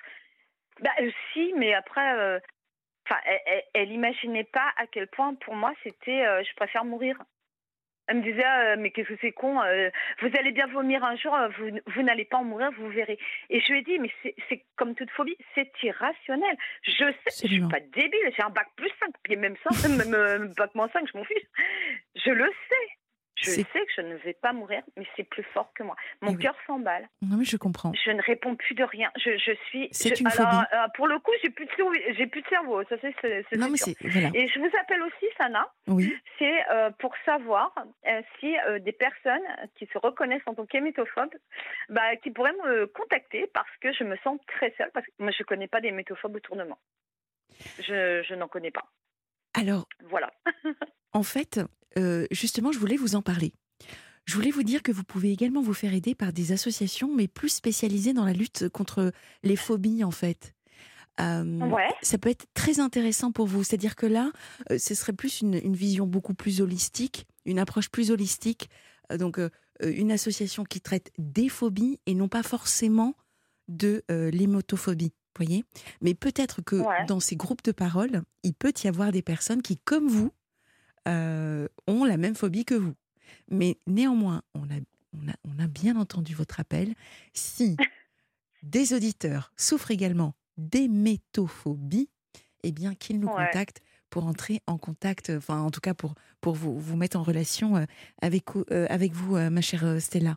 Bah, euh, si, mais après. Enfin, elle, elle, imaginait pas à quel point pour moi c'était. je préfère mourir. Elle me disait, ah, mais qu'est-ce que c'est con, euh, vous allez bien vomir un jour, euh, vous, vous n'allez pas en mourir, vous verrez. Et je lui ai dit, mais c'est comme toute phobie, c'est irrationnel. Je sais, je suis pas débile, j'ai un bac plus 5, puis même ça, même euh, bac moins 5, je m'en fiche. Je le sais. Je sais que je ne vais pas mourir, mais c'est plus fort que moi. Mon cœur s'emballe. Non, mais je comprends. Je ne réponds plus de rien. Je, je suis. C'est une alors, phobie. Euh, pour le coup, j'ai plus de j'ai plus de cerveau. Ça c'est. Non, mais c'est voilà. Et je vous appelle aussi Sana. Oui. C'est euh, pour savoir euh, si des personnes qui se reconnaissent en tant qu'hémétophobes, bah, qui pourraient me contacter parce que je me sens très seule parce que moi je connais pas des métophobes autour de moi. Je, je n'en connais pas. Alors. Voilà. en fait, euh, justement, je voulais vous en parler. Je voulais vous dire que vous pouvez également vous faire aider par des associations, mais plus spécialisées dans la lutte contre les phobies, en fait. Euh, ça peut être très intéressant pour vous. C'est-à-dire que là, euh, ce serait plus une, vision beaucoup plus holistique, une approche plus holistique. donc, une association qui traite des phobies et non pas forcément de l'hémotophobie. Voyez Mais peut-être que dans ces groupes de parole, il peut y avoir des personnes qui, comme vous, euh, ont la même phobie que vous. Mais néanmoins, on a, on a, bien entendu votre appel. Si des auditeurs souffrent également d'émétophobie, eh bien qu'ils nous contactent pour entrer en contact, enfin en tout cas pour, pour vous, vous mettre en relation euh, avec, euh, avec vous, ma chère Stella.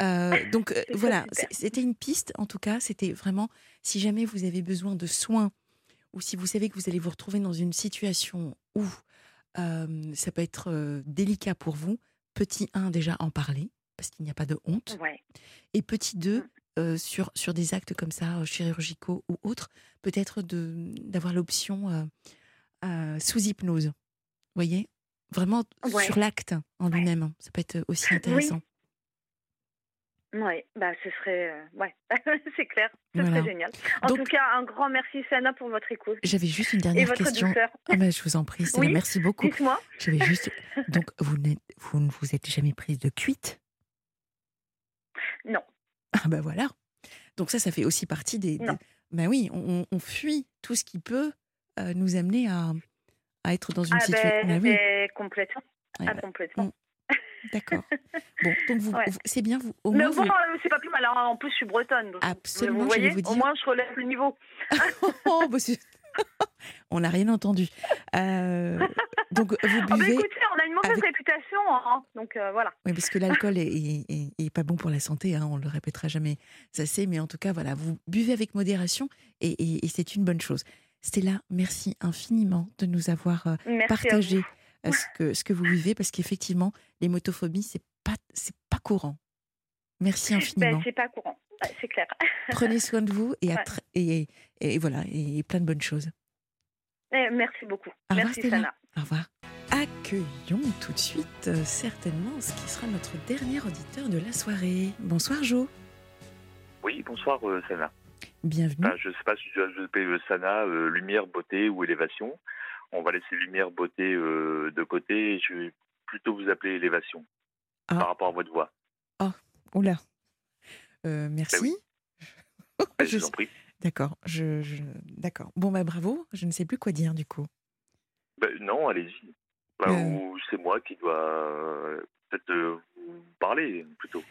donc voilà, c'était une piste en tout cas, c'était vraiment, si jamais vous avez besoin de soins ou si vous savez que vous allez vous retrouver dans une situation où ça peut être délicat pour vous. Petit 1, déjà en parler, parce qu'il n'y a pas de honte. Et petit 2, mmh. sur, sur des actes comme ça, chirurgicaux ou autres, peut-être d'avoir l'option sous hypnose. Vous voyez? Vraiment sur l'acte en lui-même. Ça peut être aussi intéressant. Oui, bah ce serait, euh, ouais, c'est clair, ce serait génial. En tout cas, un grand merci Sana pour votre écoute. J'avais juste une dernière Et votre question. Douceur. Ah bah, je vous en prie, Oui, merci beaucoup. Dites-moi. J'avais juste, donc vous, vous ne vous êtes jamais prise de cuite? Non. Ah bah voilà. Donc ça, ça fait aussi partie des. Non. Ben oui, on, on, fuit tout ce qui peut euh, nous amener à, à, être dans une ah situation. Ben, bah oui. Complètement. Ouais, ah, bah, complètement. D'accord. Bon, donc vous, Ouais. c'est bien vous. Au Mais moins, bon, vous- euh, c'est pas plus mal. hein. En plus, je suis bretonne. donc Absolument, Vous voyez, vous au moins, je relève le niveau. Oh, bah, on n'a rien entendu. Euh, donc vous Ah bah, buvez. écoutez, on a une mauvaise avec- réputation. hein. Donc euh, voilà. Oui, parce que l'alcool est, est- est- est pas bon pour la santé, hein, on le répétera jamais assez, mais en tout cas, voilà, vous buvez avec modération et, et- et c'est une bonne chose. Stella, merci infiniment de nous avoir euh, Merci partagé ce que, ce que vous vivez, parce qu'effectivement, les motophobies, c'est pas, c'est pas courant. Merci Ben, infiniment. c'est pas courant. C'est clair. Prenez soin de vous et, à Ouais. tr- et, et voilà, et plein de bonnes choses. Eh, Merci beaucoup. Au revoir, Merci Stella. Sana. Au revoir. Accueillons tout de suite, euh, certainement, ce qui sera notre dernier auditeur de la soirée. Bonsoir, Jo. Oui, bonsoir euh, Sana. Bienvenue. Enfin, je ne sais pas si je dois appeler euh, Sana, euh, lumière, beauté ou élévation. On va laisser lumière, beauté euh, de côté et je vais plutôt vous appeler élévation Ah. par rapport à votre voix. Oula. Euh, merci. Ben, Je je vous en prie. D'accord. Je, je- D'accord. Bon, bah bravo. Je ne sais plus quoi dire du coup. Ben, non, allez-y. Ben, Euh. Ou c'est moi qui dois euh, peut-être parler plutôt.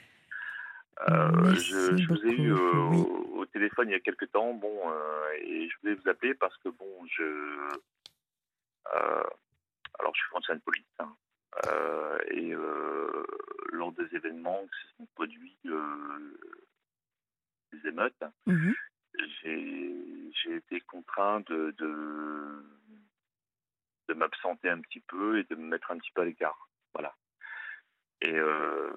Euh, je, je vous ai eu euh, oui. au, au téléphone il y a quelques temps, bon, euh, et je voulais vous appeler parce que bon, je, alors je suis de police, hein, euh, et euh, lors des événements qui se sont produits, euh, des émeutes, Mhm. j'ai été contraint de, de, de m'absenter un petit peu et de me mettre un petit peu à l'écart. Voilà. Et euh,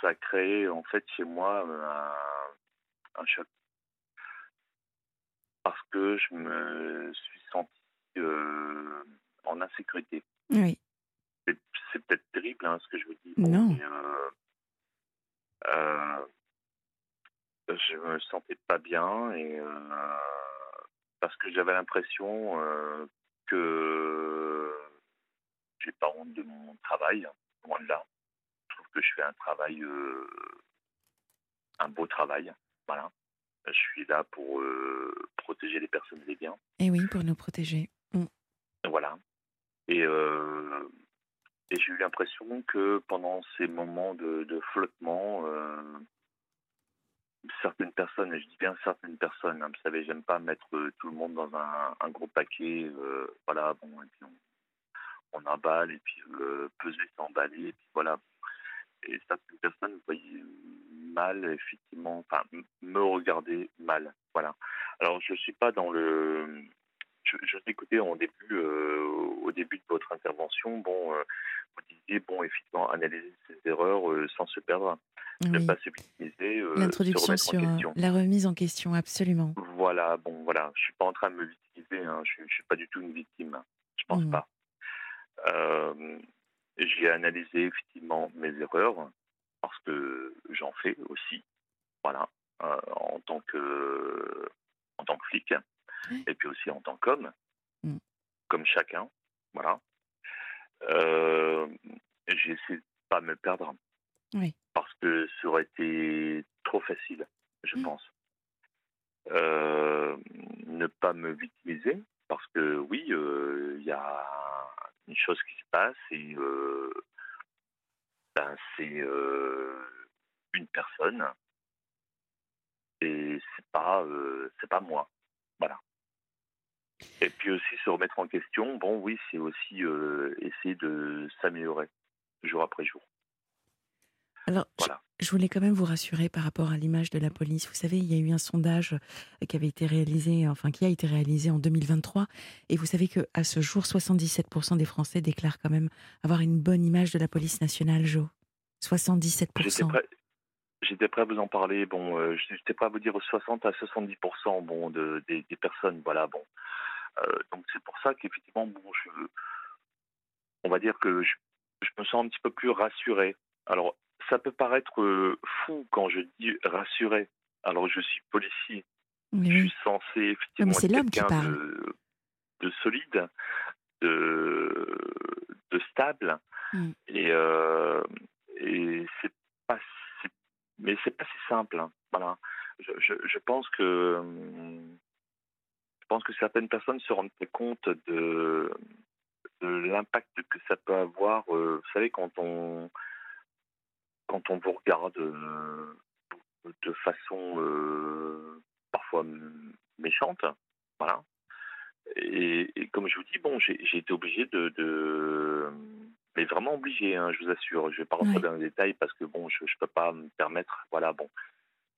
ça a créé en fait chez moi un, un choc. Parce que je me suis senti euh, en insécurité. Oui. C'est peut-être terrible hein, ce que je vous dis. Non. mais, euh, euh, je me sentais pas bien et parce que j'avais l'impression que j'ai pas honte de mon travail, loin de là. Je trouve que je fais un travail, un beau travail. Voilà. Je suis là pour euh, protéger les personnes et les biens. Et oui, pour nous protéger. Voilà. Et, euh, et j'ai eu l'impression que pendant ces moments de, flottement, euh, certaines personnes, et je dis bien certaines personnes, hein, vous savez, j'aime pas mettre tout le monde dans un, gros paquet, euh, voilà, bon, et puis on, emballe, et puis peser, c'est emballer, et puis voilà. Et certaines personnes voyaient mal, effectivement, enfin, me regarder mal, voilà. Alors, je suis pas dans le je, je vous écoutais en début, euh, au début de votre intervention. Bon, euh, vous disiez, bon, effectivement, analyser ses erreurs euh, sans se perdre, ne pas se victimiser, se L'introduction sur la remise en question, absolument. Voilà, bon, voilà. Je suis pas en train de me victimiser. Hein. Je, je suis pas du tout une victime. Je pense Mhm. pas. J'ai analysé effectivement mes erreurs parce que j'en fais aussi. Voilà, en tant que en tant que flic et puis aussi en tant qu'homme, Mhm. comme chacun. Voilà. Euh, J'ai essayé de pas me perdre Oui. parce que ça aurait été trop facile, je Mhm. pense. Euh, ne pas me victimiser, parce que oui, euh, il y a une chose qui se passe et ben, c'est une personne et c'est pas euh, c'est pas moi, voilà. Et puis aussi se remettre en question, bon oui, c'est aussi euh, essayer de s'améliorer jour après jour. Alors, je- Voilà. je, voulais quand même vous rassurer par rapport à l'image de la police. Vous savez, il y a eu un sondage euh, qui avait été réalisé, enfin qui a été réalisé en 2023, et vous savez que à ce jour, 77% des Français déclarent quand même avoir une bonne image de la police nationale, Jo. 77%. J'étais prêt, j'étais prêt à vous en parler. Bon, euh, j'étais prêt à vous dire 60 à 70 bon, de, des, des personnes. Voilà, bon. Euh, donc c'est pour ça qu'effectivement, bon, je, on va dire que je, je me sens un petit peu plus rassuré. Alors ça peut paraître fou quand je dis rassurer. Alors je suis policier. Je suis censé effectivement être quelqu'un de, de, solide, de, de stable. Mm. Et, et c'est pas mais c'est pas si simple. Hein. Voilà. Je, pense que je pense que certaines personnes se rendent pas compte de, l'impact que ça peut avoir. Euh, vous savez, quand on quand on vous regarde euh, de façon euh, parfois méchante, voilà. Et, comme je vous dis, bon, j'ai été obligé de mais vraiment obligé, hein, je vous assure. Je vais pas rentrer dans les détails parce que bon, je, ne peux pas me permettre, voilà, bon.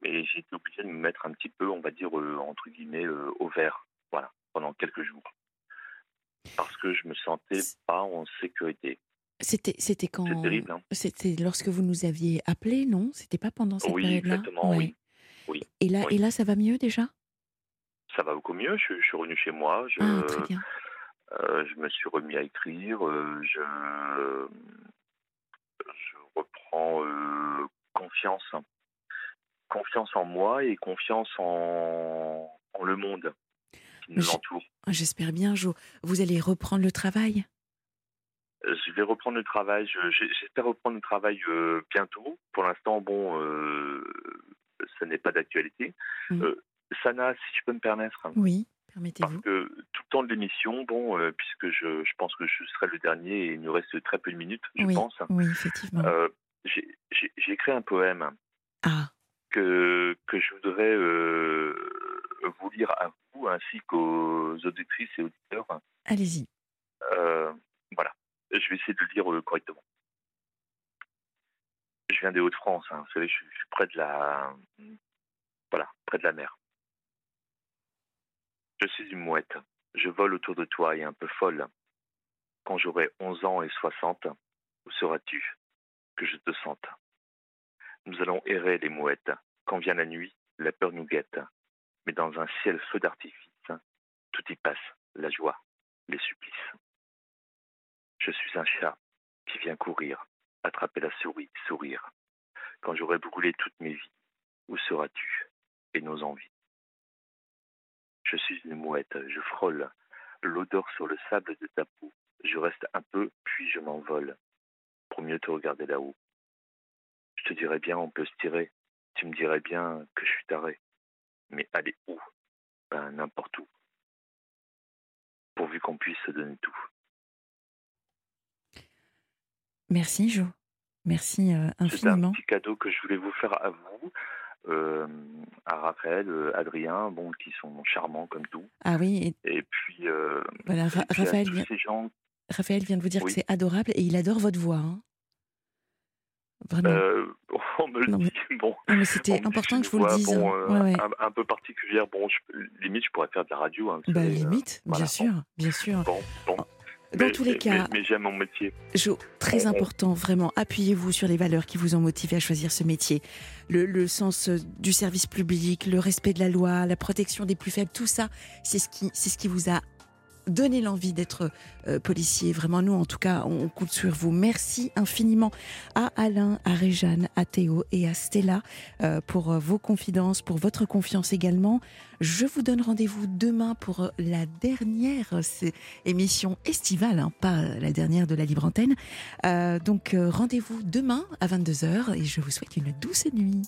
Mais j'ai été obligé de me mettre un petit peu, on va dire euh, entre guillemets, euh, au vert, voilà, pendant quelques jours, parce que je me sentais pas en sécurité. C'était c'était quand C'est terrible. Hein. C'était lorsque vous nous aviez appelé, non? C'était pas pendant cette période-là? exactement, oui. oui. Et là, et là, ça va mieux déjà? Ça va beaucoup mieux. Je, suis revenu chez moi. Je, ah, très bien. Euh, je me suis remis à écrire. Euh, je, je reprends euh, confiance, confiance en moi et confiance en, en le monde qui nous entoure. J'espère bien, Jo. Vous allez reprendre le travail? Je vais reprendre le travail. J'espère reprendre le travail bientôt. Pour l'instant, bon, euh, ça n'est pas d'actualité. Mmh. Sana, si je peux me permettre. Oui. Parce que tout le temps de l'émission, bon, euh, puisque je, je, pense que je serai le dernier et il nous reste très peu de minutes, je pense. Oui, effectivement. Euh, j'ai écrit un poème ah. que, que je voudrais euh, vous lire à vous ainsi qu'aux auditrices et auditeurs. Allez-y. voilà. Je vais essayer de le lire correctement. Je viens des Hauts-de-France. Hein. Vous savez, je, je suis près de la, voilà, près de la mer. Je suis une mouette. Je vole autour de toi et un peu folle. Quand j'aurai onze ans et soixante, où seras-tu que je te sente? Nous allons errer les mouettes. Quand vient la nuit, la peur nous guette. Mais dans un ciel feu d'artifice, tout y passe, la joie, les supplices. Je suis un chat qui vient courir, attraper la souris, sourire. Quand j'aurai brûlé toute mes vies, où seras-tu et nos envies? Je suis une mouette, je frôle, l'odeur sur le sable de ta peau. Je reste un peu, puis je m'envole, pour mieux te regarder là-haut. Je te dirais bien, on peut se tirer. Tu me dirais bien que je suis taré. Mais aller où? Ben, n'importe où. Pourvu qu'on puisse se donner tout. Merci, Jo. Merci euh, infiniment. C'est un petit cadeau que je voulais vous faire à vous. Euh, à Raphaël, euh, Adrien, bon, qui sont charmants comme tout. Ah oui. Et, puis, euh, voilà, Raphaël, vient... Raphaël vient de vous dire que c'est adorable et il adore votre voix. Hein. Vraiment. on me le dit. Bon, mais c'était important que je vous le dise. Hein. Un, peu particulière. Bon, limite, je pourrais faire de la radio. Hein, bah, limite, bien sûr, bien sûr. Bon, bon. Dans tous les cas, mais, j'aime mon métier. Jo, très important, vraiment, appuyez-vous sur les valeurs qui vous ont motivé à choisir ce métier. Le, le, sens euh, du service public, le respect de la loi, la protection des plus faibles, tout ça, c'est ce qui, c'est ce qui vous a donner l'envie d'être euh, policier. Vraiment, nous, en tout cas, on compte sur vous. Merci infiniment à Alain, à Réjeanne, à Théo et à Stella euh, pour euh, vos confidences, pour votre confiance également. Je vous donne rendez-vous demain pour la dernière émission estivale, hein, pas la dernière de la Libre Antenne. donc, rendez-vous demain à 22h et je vous souhaite une douce nuit.